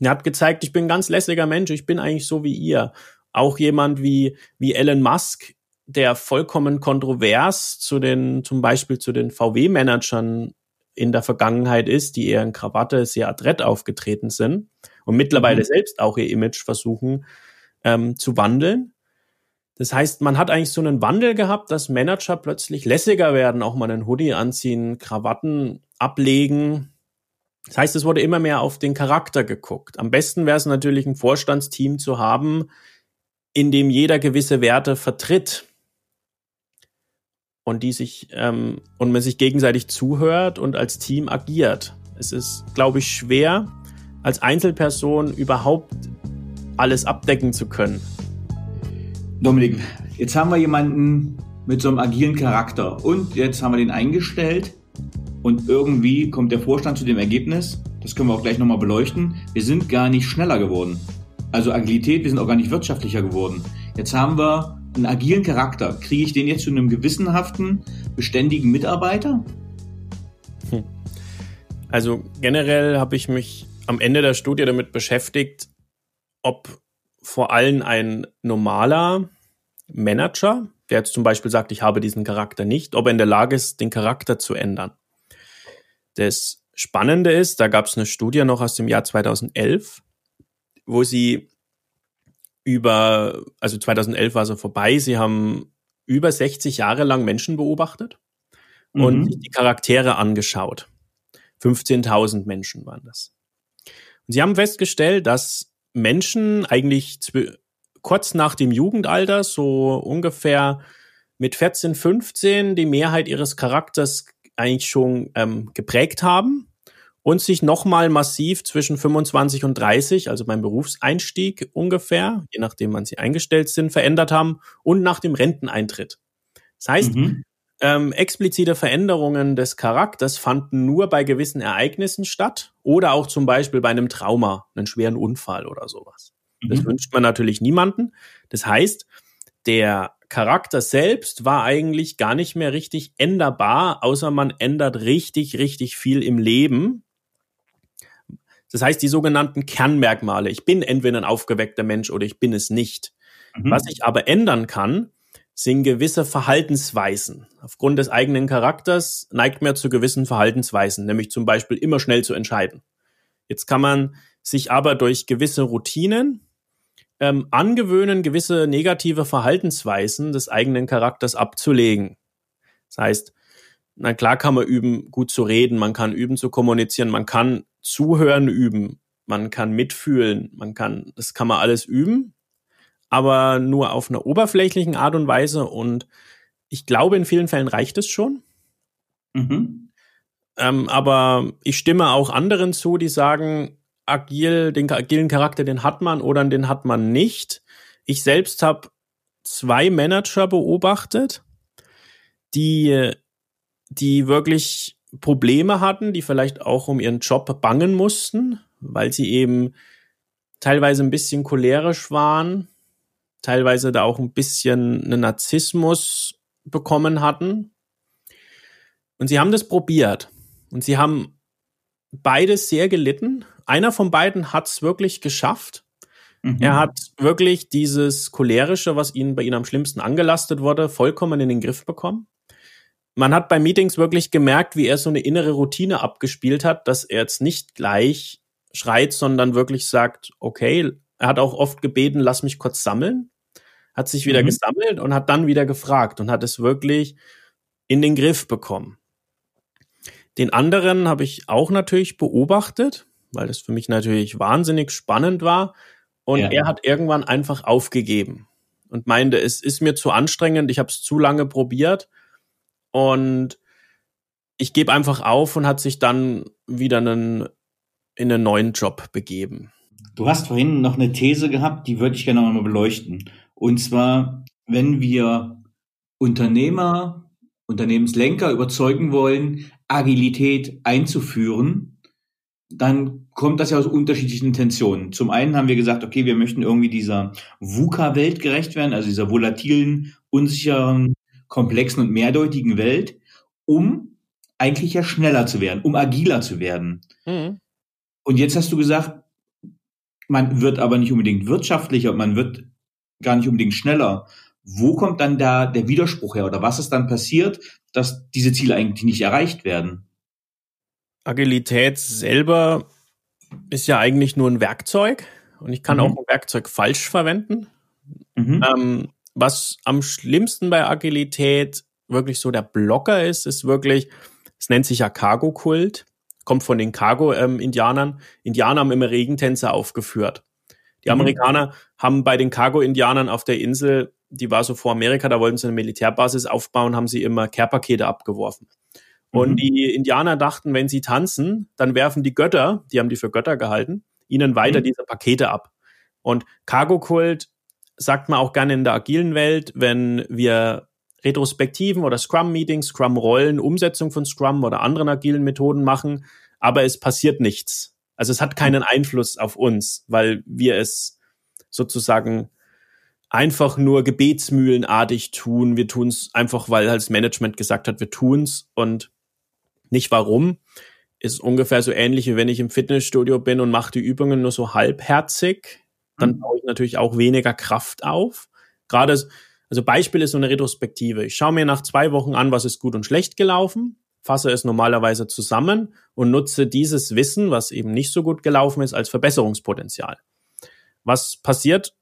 Er hat gezeigt, ich bin ein ganz lässiger Mensch, ich bin eigentlich so wie ihr. Auch jemand wie, wie Elon Musk, der vollkommen kontrovers zu den, zum Beispiel zu den VW-Managern in der Vergangenheit ist, die eher in Krawatte sehr adrett aufgetreten sind und mittlerweile mhm. selbst auch ihr Image versuchen ähm, zu wandeln. Das heißt, man hat eigentlich so einen Wandel gehabt, dass Manager plötzlich lässiger werden, auch mal einen Hoodie anziehen, Krawatten ablegen. Das heißt, es wurde immer mehr auf den Charakter geguckt. Am besten wäre es natürlich, ein Vorstandsteam zu haben, in dem jeder gewisse Werte vertritt und die sich ähm, und man sich gegenseitig zuhört und als Team agiert. Es ist, glaube ich, schwer, als Einzelperson überhaupt alles abdecken zu können. Dominik, jetzt haben wir jemanden mit so einem agilen Charakter und jetzt haben wir den eingestellt und irgendwie kommt der Vorstand zu dem Ergebnis, das können wir auch gleich nochmal beleuchten, wir sind gar nicht schneller geworden. Also Agilität, wir sind auch gar nicht wirtschaftlicher geworden. Jetzt haben wir einen agilen Charakter. Kriege ich den jetzt zu einem gewissenhaften, beständigen Mitarbeiter? Hm. Also generell habe ich mich am Ende der Studie damit beschäftigt, ob vor allem ein normaler Manager, der jetzt zum Beispiel sagt, ich habe diesen Charakter nicht, ob er in der Lage ist, den Charakter zu ändern. Das Spannende ist, da gab es eine Studie noch aus dem Jahr 2011, wo sie über, also 2011 war sie vorbei, sie haben über 60 Jahre lang Menschen beobachtet mhm. und die Charaktere angeschaut. 15.000 Menschen waren das. Und sie haben festgestellt, dass Menschen eigentlich kurz nach dem Jugendalter, so ungefähr mit 14, 15, die Mehrheit ihres Charakters eigentlich schon ähm, geprägt haben und sich nochmal massiv zwischen 25 und 30, also beim Berufseinstieg ungefähr, je nachdem wann sie eingestellt sind, verändert haben und nach dem Renteneintritt. Das heißt, mhm ähm, explizite Veränderungen des Charakters fanden nur bei gewissen Ereignissen statt oder auch zum Beispiel bei einem Trauma, einem schweren Unfall oder sowas. Mhm. Das wünscht man natürlich niemanden. Das heißt, der Charakter selbst war eigentlich gar nicht mehr richtig änderbar, außer man ändert richtig, richtig viel im Leben. Das heißt, die sogenannten Kernmerkmale. Ich bin entweder ein aufgeweckter Mensch oder ich bin es nicht. Mhm. Was ich aber ändern kann, sind gewisse Verhaltensweisen. Aufgrund des eigenen Charakters neigt man zu gewissen Verhaltensweisen, nämlich zum Beispiel immer schnell zu entscheiden. Jetzt kann man sich aber durch gewisse Routinen ähm, angewöhnen, gewisse negative Verhaltensweisen des eigenen Charakters abzulegen. Das heißt, na klar kann man üben, gut zu reden, man kann üben zu kommunizieren, man kann zuhören üben, man kann mitfühlen, man kann, das kann man alles üben aber nur auf einer oberflächlichen Art und Weise. Und ich glaube, in vielen Fällen reicht es schon. Mhm. Ähm, aber ich stimme auch anderen zu, die sagen, agil, den agilen Charakter, den hat man oder den hat man nicht. Ich selbst habe zwei Manager beobachtet, die, die wirklich Probleme hatten, die vielleicht auch um ihren Job bangen mussten weil sie eben teilweise ein bisschen cholerisch waren, teilweise da auch ein bisschen einen Narzissmus bekommen hatten. Und sie haben das probiert. Und sie haben beides sehr gelitten. Einer von beiden hat es wirklich geschafft. Mhm. Er hat wirklich dieses cholerische, was ihnen bei ihnen am schlimmsten angelastet wurde, vollkommen in den Griff bekommen. Man hat bei Meetings wirklich gemerkt, wie er so eine innere Routine abgespielt hat, dass er jetzt nicht gleich schreit, sondern wirklich sagt, okay, er hat auch oft gebeten, lass mich kurz sammeln, hat sich wieder mhm. gesammelt und hat dann wieder gefragt und hat es wirklich in den Griff bekommen. Den anderen habe ich auch natürlich beobachtet, weil das für mich natürlich wahnsinnig spannend war. Und ja. er hat irgendwann einfach aufgegeben und meinte, es ist mir zu anstrengend, ich habe es zu lange probiert und ich gebe einfach auf und hat sich dann wieder einen, in einen neuen Job begeben. Du hast vorhin noch eine These gehabt, die würde ich gerne nochmal beleuchten. Und zwar, wenn wir Unternehmer Unternehmenslenker überzeugen wollen, Agilität einzuführen, dann kommt das ja aus unterschiedlichen Intentionen. Zum einen haben wir gesagt, okay, wir möchten irgendwie dieser VUCA-Welt gerecht werden, also dieser volatilen, unsicheren, komplexen und mehrdeutigen Welt, um eigentlich ja schneller zu werden, um agiler zu werden. Mhm. Und jetzt hast du gesagt, man wird aber nicht unbedingt wirtschaftlicher, man wird gar nicht unbedingt schneller. Wo kommt dann da der Widerspruch her oder was ist dann passiert, dass diese Ziele eigentlich nicht erreicht werden? Agilität selber ist ja eigentlich nur ein Werkzeug und ich kann mhm. auch ein Werkzeug falsch verwenden. Mhm. Ähm, was am schlimmsten bei Agilität wirklich so der Blocker ist, ist wirklich, es nennt sich ja Cargo-Kult, kommt von den Cargo-Indianern. Indianer haben immer Regentänzer aufgeführt. Die mhm. Amerikaner haben bei den Cargo-Indianern auf der Insel die war so vor Amerika, da wollten sie eine Militärbasis aufbauen, haben sie immer Care-Pakete abgeworfen. Und mhm. die Indianer dachten, wenn sie tanzen, dann werfen die Götter, die haben die für Götter gehalten, ihnen weiter mhm. diese Pakete ab. Und Cargo-Kult sagt man auch gerne in der agilen Welt, wenn wir Retrospektiven oder Scrum-Meetings, Scrum-Rollen, Umsetzung von Scrum oder anderen agilen Methoden machen, aber es passiert nichts. Also es hat keinen Einfluss auf uns, weil wir es sozusagen einfach nur gebetsmühlenartig tun. Wir tun es einfach, weil halt das Management gesagt hat, wir tun's und nicht warum. Ist ungefähr so ähnlich, wie wenn ich im Fitnessstudio bin und mache die Übungen nur so halbherzig. Dann mhm. baue ich natürlich auch weniger Kraft auf. Gerade, also Beispiel ist so eine Retrospektive. Ich schaue mir nach zwei Wochen an, was ist gut und schlecht gelaufen, fasse es normalerweise zusammen und nutze dieses Wissen, was eben nicht so gut gelaufen ist, als Verbesserungspotenzial. Was passiert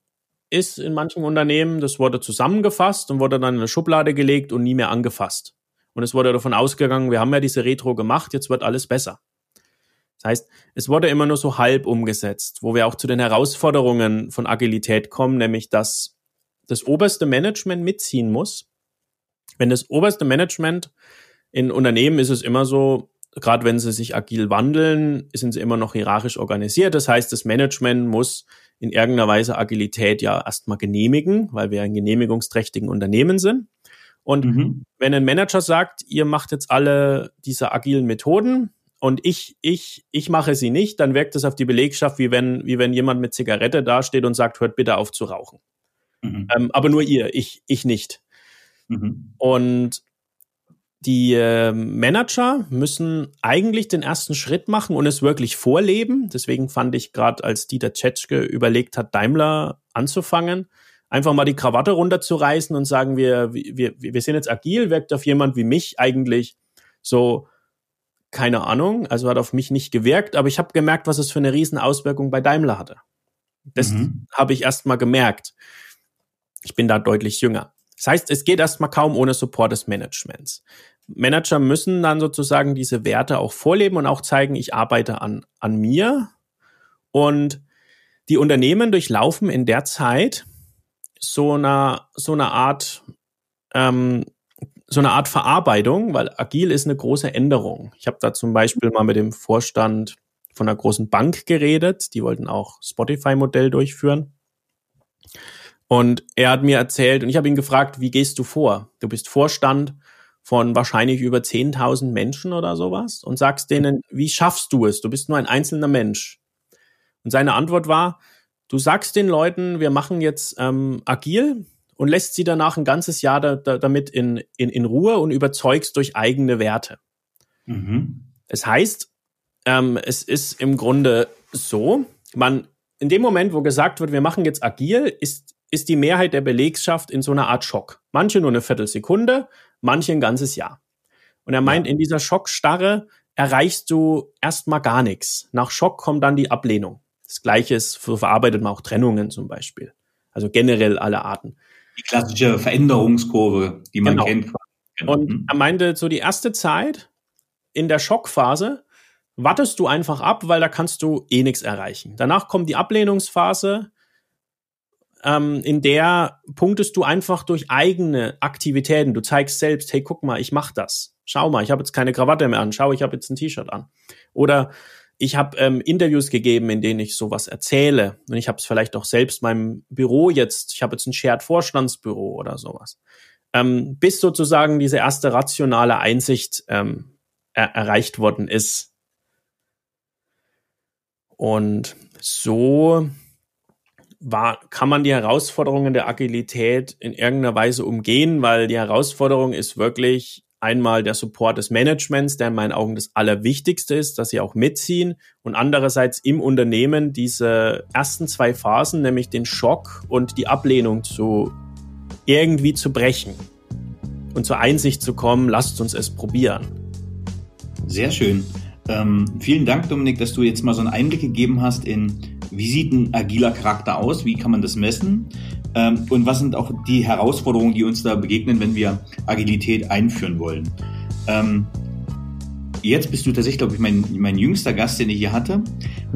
ist in manchen Unternehmen, das wurde zusammengefasst und wurde dann in eine Schublade gelegt und nie mehr angefasst. Und es wurde davon ausgegangen, wir haben ja diese Retro gemacht, jetzt wird alles besser. Das heißt, es wurde immer nur so halb umgesetzt, wo wir auch zu den Herausforderungen von Agilität kommen, nämlich dass das oberste Management mitziehen muss. Wenn das oberste Management in Unternehmen ist es immer so, gerade wenn sie sich agil wandeln, sind sie immer noch hierarchisch organisiert. Das heißt, das Management muss in irgendeiner Weise Agilität ja erstmal genehmigen, weil wir ein genehmigungsträchtigen Unternehmen sind. Und mhm. wenn ein Manager sagt, ihr macht jetzt alle diese agilen Methoden und ich, ich, ich mache sie nicht, dann wirkt es auf die Belegschaft, wie wenn, wie wenn jemand mit Zigarette dasteht und sagt, hört bitte auf zu rauchen. Mhm. Ähm, aber nur ihr, ich, ich nicht. Mhm. Und die äh, Manager müssen eigentlich den ersten Schritt machen und es wirklich vorleben. Deswegen fand ich gerade, als Dieter Tschetschke überlegt hat, Daimler anzufangen, einfach mal die Krawatte runterzureißen und sagen, wir, wir, wir sind jetzt agil, wirkt auf jemand wie mich eigentlich so, keine Ahnung, also hat auf mich nicht gewirkt, aber ich habe gemerkt, was es für eine riesen Auswirkung bei Daimler hatte. Das mhm. habe ich erst mal gemerkt. Ich bin da deutlich jünger. Das heißt, es geht erstmal kaum ohne Support des Managements. Manager müssen dann sozusagen diese Werte auch vorleben und auch zeigen, ich arbeite an, an mir. Und die Unternehmen durchlaufen in der Zeit so eine, so eine Art, ähm, so eine Art Verarbeitung, weil agil ist eine große Änderung. Ich habe da zum Beispiel mal mit dem Vorstand von einer großen Bank geredet. Die wollten auch Spotify-Modell durchführen. Und er hat mir erzählt, und ich habe ihn gefragt, wie gehst du vor? Du bist Vorstand von wahrscheinlich über 10.000 Menschen oder sowas und sagst denen, wie schaffst du es? Du bist nur ein einzelner Mensch. Und seine Antwort war, du sagst den Leuten, wir machen jetzt ähm, agil und lässt sie danach ein ganzes Jahr da, da, damit in, in, in Ruhe und überzeugst durch eigene Werte. Mhm. Es heißt, ähm, es ist im Grunde so, man in dem Moment, wo gesagt wird, wir machen jetzt agil, ist, ist die Mehrheit der Belegschaft in so einer Art Schock. Manche nur eine Viertelsekunde, manche ein ganzes Jahr. Und er meint, in dieser Schockstarre erreichst du erstmal gar nichts. Nach Schock kommt dann die Ablehnung. Das Gleiche ist, so verarbeitet man auch Trennungen zum Beispiel. Also generell alle Arten. Die klassische Veränderungskurve, die man genau. kennt. Genau. Und mhm. er meinte, so die erste Zeit in der Schockphase wartest du einfach ab, weil da kannst du eh nichts erreichen. Danach kommt die Ablehnungsphase, ähm, in der punktest du einfach durch eigene Aktivitäten. Du zeigst selbst, hey, guck mal, ich mach das. Schau mal, ich habe jetzt keine Krawatte mehr an. Schau, ich habe jetzt ein T-Shirt an. Oder ich habe ähm, Interviews gegeben, in denen ich sowas erzähle. Und ich habe es vielleicht auch selbst meinem Büro jetzt, ich habe jetzt ein Shared-Vorstandsbüro oder sowas. Ähm, bis sozusagen diese erste rationale Einsicht ähm, er erreicht worden ist. Und so war, kann man die Herausforderungen der Agilität in irgendeiner Weise umgehen, weil die Herausforderung ist wirklich einmal der Support des Managements, der in meinen Augen das Allerwichtigste ist, dass sie auch mitziehen und andererseits im Unternehmen diese ersten zwei Phasen, nämlich den Schock und die Ablehnung zu irgendwie zu brechen und zur Einsicht zu kommen, lasst uns es probieren. Sehr schön. Ähm, vielen Dank, Dominik, dass du jetzt mal so einen Einblick gegeben hast in, wie sieht ein agiler Charakter aus, wie kann man das messen ähm, und was sind auch die Herausforderungen, die uns da begegnen, wenn wir Agilität einführen wollen. Ähm, jetzt bist du tatsächlich, glaube ich, mein, mein jüngster Gast, den ich hier hatte.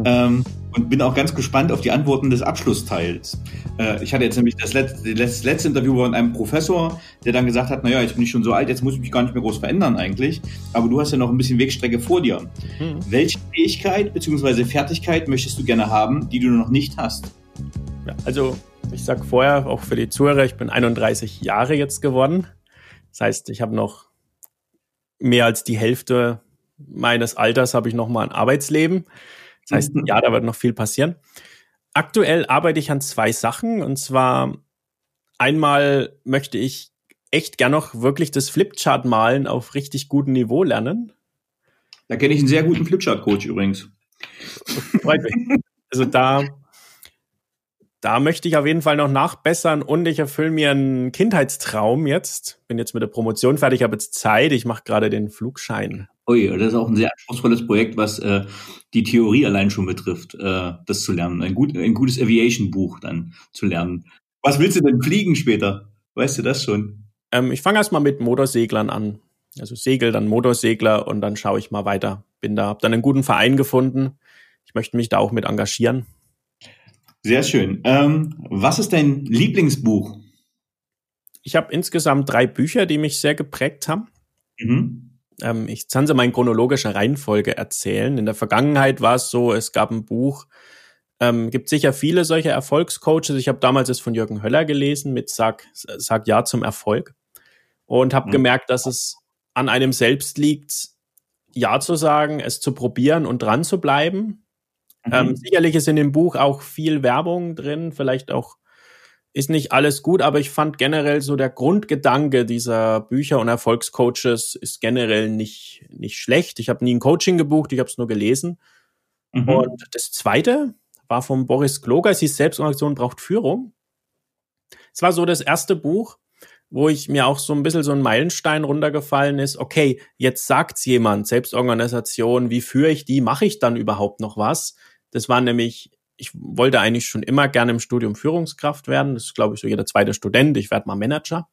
Ähm, und bin auch ganz gespannt auf die Antworten des Abschlussteils. Äh, ich hatte jetzt nämlich das letzte, das letzte Interview von einem Professor, der dann gesagt hat, naja, jetzt bin ich schon so alt, jetzt muss ich mich gar nicht mehr groß verändern eigentlich. Aber du hast ja noch ein bisschen Wegstrecke vor dir. Mhm. Welche Fähigkeit bzw. Fertigkeit möchtest du gerne haben, die du noch nicht hast? Ja, also ich sag vorher, auch für die Zuhörer, ich bin 31 Jahre jetzt geworden. Das heißt, ich habe noch mehr als die Hälfte meines Alters habe ich noch mal ein Arbeitsleben. Das heißt, mhm. ja, da wird noch viel passieren. Aktuell arbeite ich an zwei Sachen und zwar einmal möchte ich echt gern noch wirklich das Flipchart malen auf richtig gutem Niveau lernen. Da kenne ich einen sehr guten Flipchart-Coach übrigens. Freut mich. Also da, da möchte ich auf jeden Fall noch nachbessern und ich erfülle mir einen Kindheitstraum jetzt. Bin jetzt mit der Promotion fertig, habe jetzt Zeit. Ich mache gerade den Flugschein. Ui, das ist auch ein sehr anspruchsvolles Projekt, was äh, die Theorie allein schon betrifft, äh, das zu lernen. Ein, gut, ein gutes Aviation-Buch dann zu lernen. Was willst du denn fliegen später? Weißt du das schon? Ähm, ich fange erstmal mit Motorseglern an. Also Segel, dann Motorsegler und dann schaue ich mal weiter. Bin da, habe dann einen guten Verein gefunden. Ich möchte mich da auch mit engagieren. Sehr schön. Ähm, was ist dein Lieblingsbuch? Ich habe insgesamt drei Bücher, die mich sehr geprägt haben. Mhm. Ähm, ich kann sie mal in chronologischer Reihenfolge erzählen. In der Vergangenheit war es so, es gab ein Buch, ähm, gibt sicher viele solche Erfolgscoaches. Ich habe damals es von Jürgen Höller gelesen mit Sag, Sag Ja zum Erfolg und habe mhm. gemerkt, dass es an einem selbst liegt, Ja zu sagen, es zu probieren und dran zu bleiben. Mhm. Ähm, sicherlich ist in dem Buch auch viel Werbung drin, vielleicht auch ist nicht alles gut, aber ich fand generell so der Grundgedanke dieser Bücher und Erfolgscoaches ist generell nicht, nicht schlecht. Ich habe nie ein Coaching gebucht, ich habe es nur gelesen. Mhm. Und das zweite war von Boris Kloger, es hieß Selbstorganisation braucht Führung. Es war so das erste Buch, wo ich mir auch so ein bisschen so ein Meilenstein runtergefallen ist. Okay, jetzt sagt's jemand, Selbstorganisation, wie führe ich die? Mache ich dann überhaupt noch was? Das war nämlich ich wollte eigentlich schon immer gerne im Studium Führungskraft werden. Das ist, glaube ich, so jeder zweite Student. Ich werde mal Manager.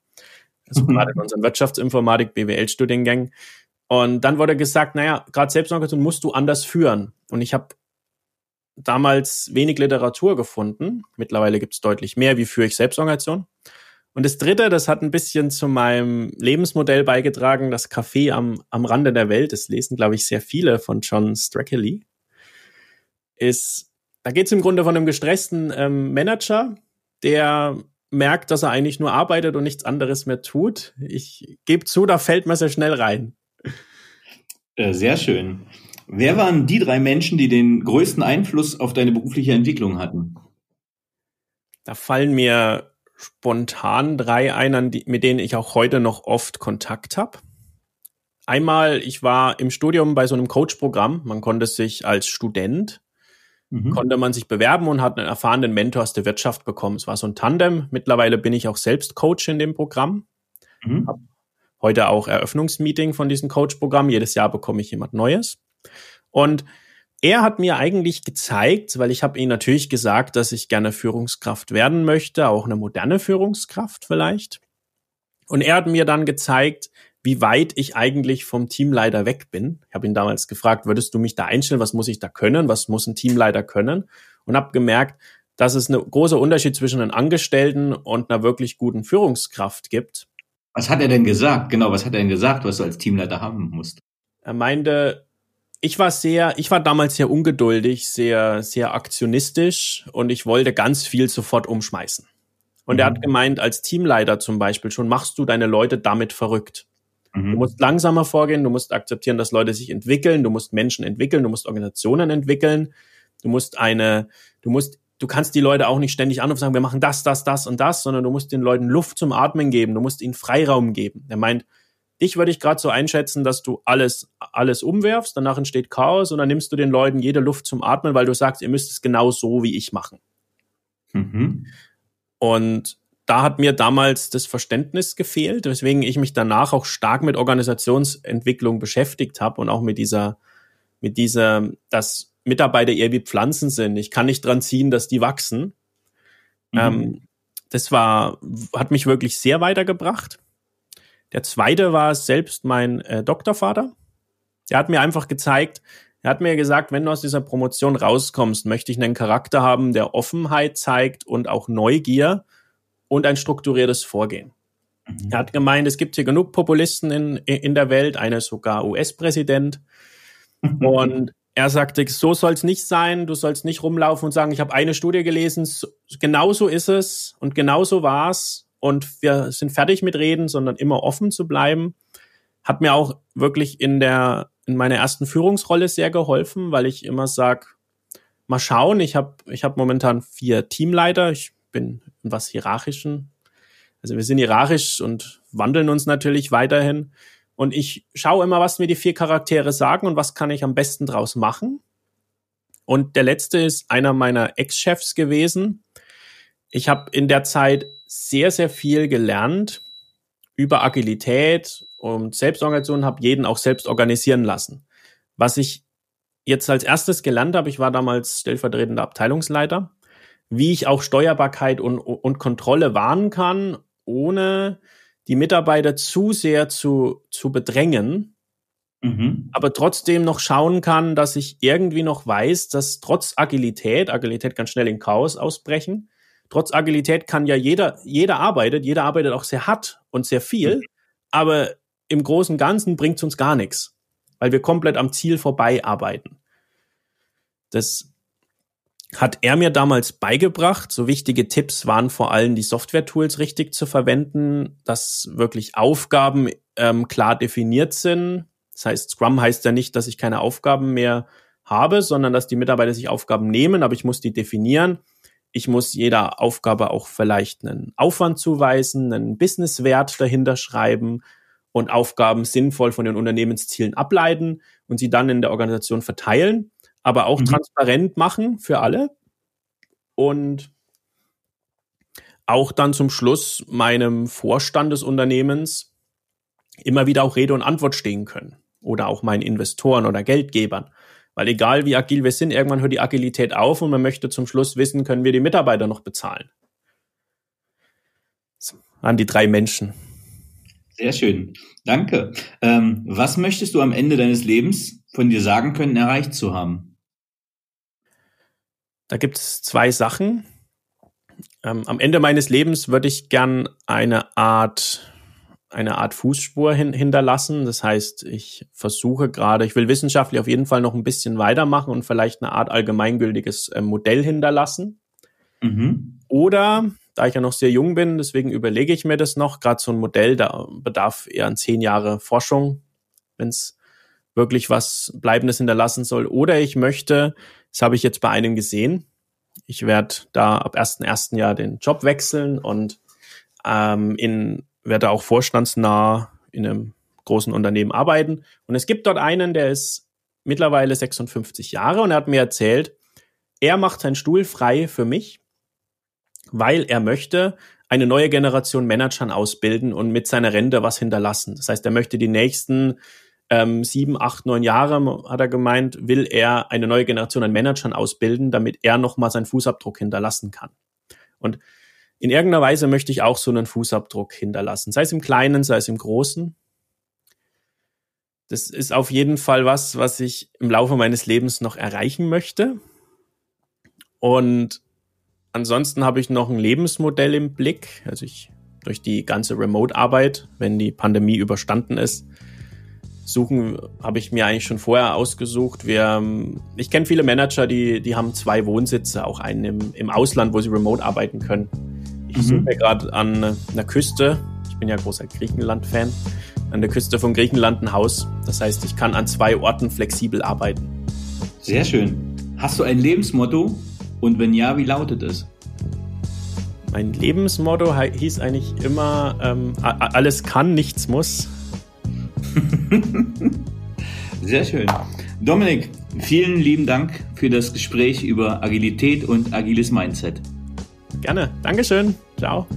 Also mhm. gerade in unseren Wirtschaftsinformatik, BWL-Studiengängen. Und dann wurde gesagt, naja, gerade Selbstorganisation musst du anders führen. Und ich habe damals wenig Literatur gefunden. Mittlerweile gibt es deutlich mehr, wie führe ich Selbstorganisation. Und das Dritte, das hat ein bisschen zu meinem Lebensmodell beigetragen, das Café am, am Rande der Welt, das lesen, glaube ich, sehr viele von John Strackley, ist da geht es im Grunde von einem gestressten ähm, Manager, der merkt, dass er eigentlich nur arbeitet und nichts anderes mehr tut. Ich gebe zu, da fällt man sehr schnell rein. Äh, sehr schön. Wer waren die drei Menschen, die den größten Einfluss auf deine berufliche Entwicklung hatten? Da fallen mir spontan drei ein, mit denen ich auch heute noch oft Kontakt habe. Einmal, ich war im Studium bei so einem Coach-Programm. Man konnte sich als Student, mhm. konnte man sich bewerben und hat einen erfahrenen Mentor aus der Wirtschaft bekommen. Es war so ein Tandem. Mittlerweile bin ich auch selbst Coach in dem Programm. Mhm. Hab heute auch Eröffnungsmeeting von diesem Coach-Programm. Jedes Jahr bekomme ich jemand Neues. Und er hat mir eigentlich gezeigt, weil ich habe ihm natürlich gesagt, dass ich gerne Führungskraft werden möchte, auch eine moderne Führungskraft vielleicht. Und er hat mir dann gezeigt, wie weit ich eigentlich vom Teamleiter weg bin. Ich habe ihn damals gefragt, würdest du mich da einstellen? Was muss ich da können? Was muss ein Teamleiter können? Und habe gemerkt, dass es einen großen Unterschied zwischen einem Angestellten und einer wirklich guten Führungskraft gibt. Was hat er denn gesagt? Genau, was hat er denn gesagt, was du als Teamleiter haben musst? Er meinte, ich war sehr, ich war damals sehr ungeduldig, sehr, sehr aktionistisch und ich wollte ganz viel sofort umschmeißen. Und mhm. er hat mhm. gemeint, als Teamleiter zum Beispiel schon machst du deine Leute damit verrückt. Mhm. Du musst langsamer vorgehen, du musst akzeptieren, dass Leute sich entwickeln, du musst Menschen entwickeln, du musst Organisationen entwickeln, du musst eine, du musst, du kannst die Leute auch nicht ständig anrufen und sagen, wir machen das, das, das und das, sondern du musst den Leuten Luft zum Atmen geben, du musst ihnen Freiraum geben. Er meint, Dich würde ich gerade so einschätzen, dass du alles, alles umwerfst, danach entsteht Chaos und dann nimmst du den Leuten jede Luft zum Atmen, weil du sagst, ihr müsst es genau so wie ich machen. Mhm. Und da hat mir damals das Verständnis gefehlt, weswegen ich mich danach auch stark mit Organisationsentwicklung beschäftigt habe und auch mit dieser, mit dieser, dass Mitarbeiter eher wie Pflanzen sind. Ich kann nicht dran ziehen, dass die wachsen. Mhm. Ähm, das war, hat mich wirklich sehr weitergebracht. Der zweite war selbst mein äh, Doktorvater. Der hat mir einfach gezeigt, er hat mir gesagt, wenn du aus dieser Promotion rauskommst, möchte ich einen Charakter haben, der Offenheit zeigt und auch Neugier und ein strukturiertes Vorgehen. Mhm. Er hat gemeint, es gibt hier genug Populisten in, in der Welt, einer sogar US-Präsident. und er sagte, so soll es nicht sein, du sollst nicht rumlaufen und sagen, ich habe eine Studie gelesen, genau so ist es und genau so war's und wir sind fertig mit Reden, sondern immer offen zu bleiben. Hat mir auch wirklich in der in meiner ersten Führungsrolle sehr geholfen, weil ich immer sag, mal schauen. Ich habe ich hab momentan vier Teamleiter. Ich bin in was hierarchischen. Also wir sind hierarchisch und wandeln uns natürlich weiterhin. Und ich schaue immer, was mir die vier Charaktere sagen und was kann ich am besten draus machen. Und der letzte ist einer meiner Ex-Chefs gewesen. Ich habe in der Zeit sehr, sehr viel gelernt über Agilität und Selbstorganisation, habe jeden auch selbst organisieren lassen. Was ich jetzt als erstes gelernt habe, ich war damals stellvertretender Abteilungsleiter, wie ich auch Steuerbarkeit und, und Kontrolle wahren kann, ohne die Mitarbeiter zu sehr zu, zu bedrängen, mhm. aber trotzdem noch schauen kann, dass ich irgendwie noch weiß, dass trotz Agilität, Agilität kann schnell in Chaos ausbrechen, trotz Agilität kann ja jeder, jeder arbeitet, jeder arbeitet auch sehr hart und sehr viel, aber im Großen und Ganzen bringt es uns gar nichts, weil wir komplett am Ziel vorbei arbeiten. Das hat er mir damals beigebracht. So wichtige Tipps waren vor allem die Software-Tools richtig zu verwenden, dass wirklich Aufgaben ähm, klar definiert sind. Das heißt, Scrum heißt ja nicht, dass ich keine Aufgaben mehr habe, sondern dass die Mitarbeiter sich Aufgaben nehmen, aber ich muss die definieren. Ich muss jeder Aufgabe auch vielleicht einen Aufwand zuweisen, einen Businesswert dahinter schreiben und Aufgaben sinnvoll von den Unternehmenszielen ableiten und sie dann in der Organisation verteilen, aber auch mhm. transparent machen für alle und auch dann zum Schluss meinem Vorstand des Unternehmens immer wieder auch Rede und Antwort stehen können oder auch meinen Investoren oder Geldgebern. Weil egal wie agil wir sind, irgendwann hört die Agilität auf und man möchte zum Schluss wissen, können wir die Mitarbeiter noch bezahlen. An die drei Menschen. Sehr schön. Danke. Ähm, was möchtest du am Ende deines Lebens von dir sagen können, erreicht zu haben? Da gibt es zwei Sachen. Ähm, am Ende meines Lebens würde ich gern eine Art eine Art Fußspur hin, hinterlassen. Das heißt, ich versuche gerade, ich will wissenschaftlich auf jeden Fall noch ein bisschen weitermachen und vielleicht eine Art allgemeingültiges äh, Modell hinterlassen. Mhm. Oder, da ich ja noch sehr jung bin, deswegen überlege ich mir das noch, gerade so ein Modell, da bedarf eher an zehn Jahre Forschung, wenn es wirklich was Bleibendes hinterlassen soll. Oder ich möchte, das habe ich jetzt bei einem gesehen, ich werde da ab 1.1. Jahr den Job wechseln und ähm, in, werde auch vorstandsnah in einem großen Unternehmen arbeiten. Und es gibt dort einen, der ist mittlerweile 56 Jahre und er hat mir erzählt, er macht seinen Stuhl frei für mich, weil er möchte eine neue Generation Managern ausbilden und mit seiner Rente was hinterlassen. Das heißt, er möchte die nächsten ähm, sieben, acht, neun Jahre, hat er gemeint, will er eine neue Generation an Managern ausbilden, damit er nochmal seinen Fußabdruck hinterlassen kann. Und in irgendeiner Weise möchte ich auch so einen Fußabdruck hinterlassen, sei es im Kleinen, sei es im Großen. Das ist auf jeden Fall was, was ich im Laufe meines Lebens noch erreichen möchte. Und ansonsten habe ich noch ein Lebensmodell im Blick. Also ich durch die ganze Remote-Arbeit, wenn die Pandemie überstanden ist, suchen habe ich mir eigentlich schon vorher ausgesucht. Wir, ähm, ich kenne viele Manager, die, die haben zwei Wohnsitze, auch einen im, im Ausland, wo sie remote arbeiten können. Ich mhm. suche mir gerade an einer Küste, ich bin ja großer Griechenland-Fan, an der Küste von Griechenland ein Haus. Das heißt, ich kann an zwei Orten flexibel arbeiten. Sehr schön. Hast du ein Lebensmotto? Und wenn ja, wie lautet es? Mein Lebensmotto hieß eigentlich immer, ähm, alles kann, nichts muss. Sehr schön. Dominik, vielen lieben Dank für das Gespräch über Agilität und agiles Mindset. Gerne. Dankeschön. Ciao.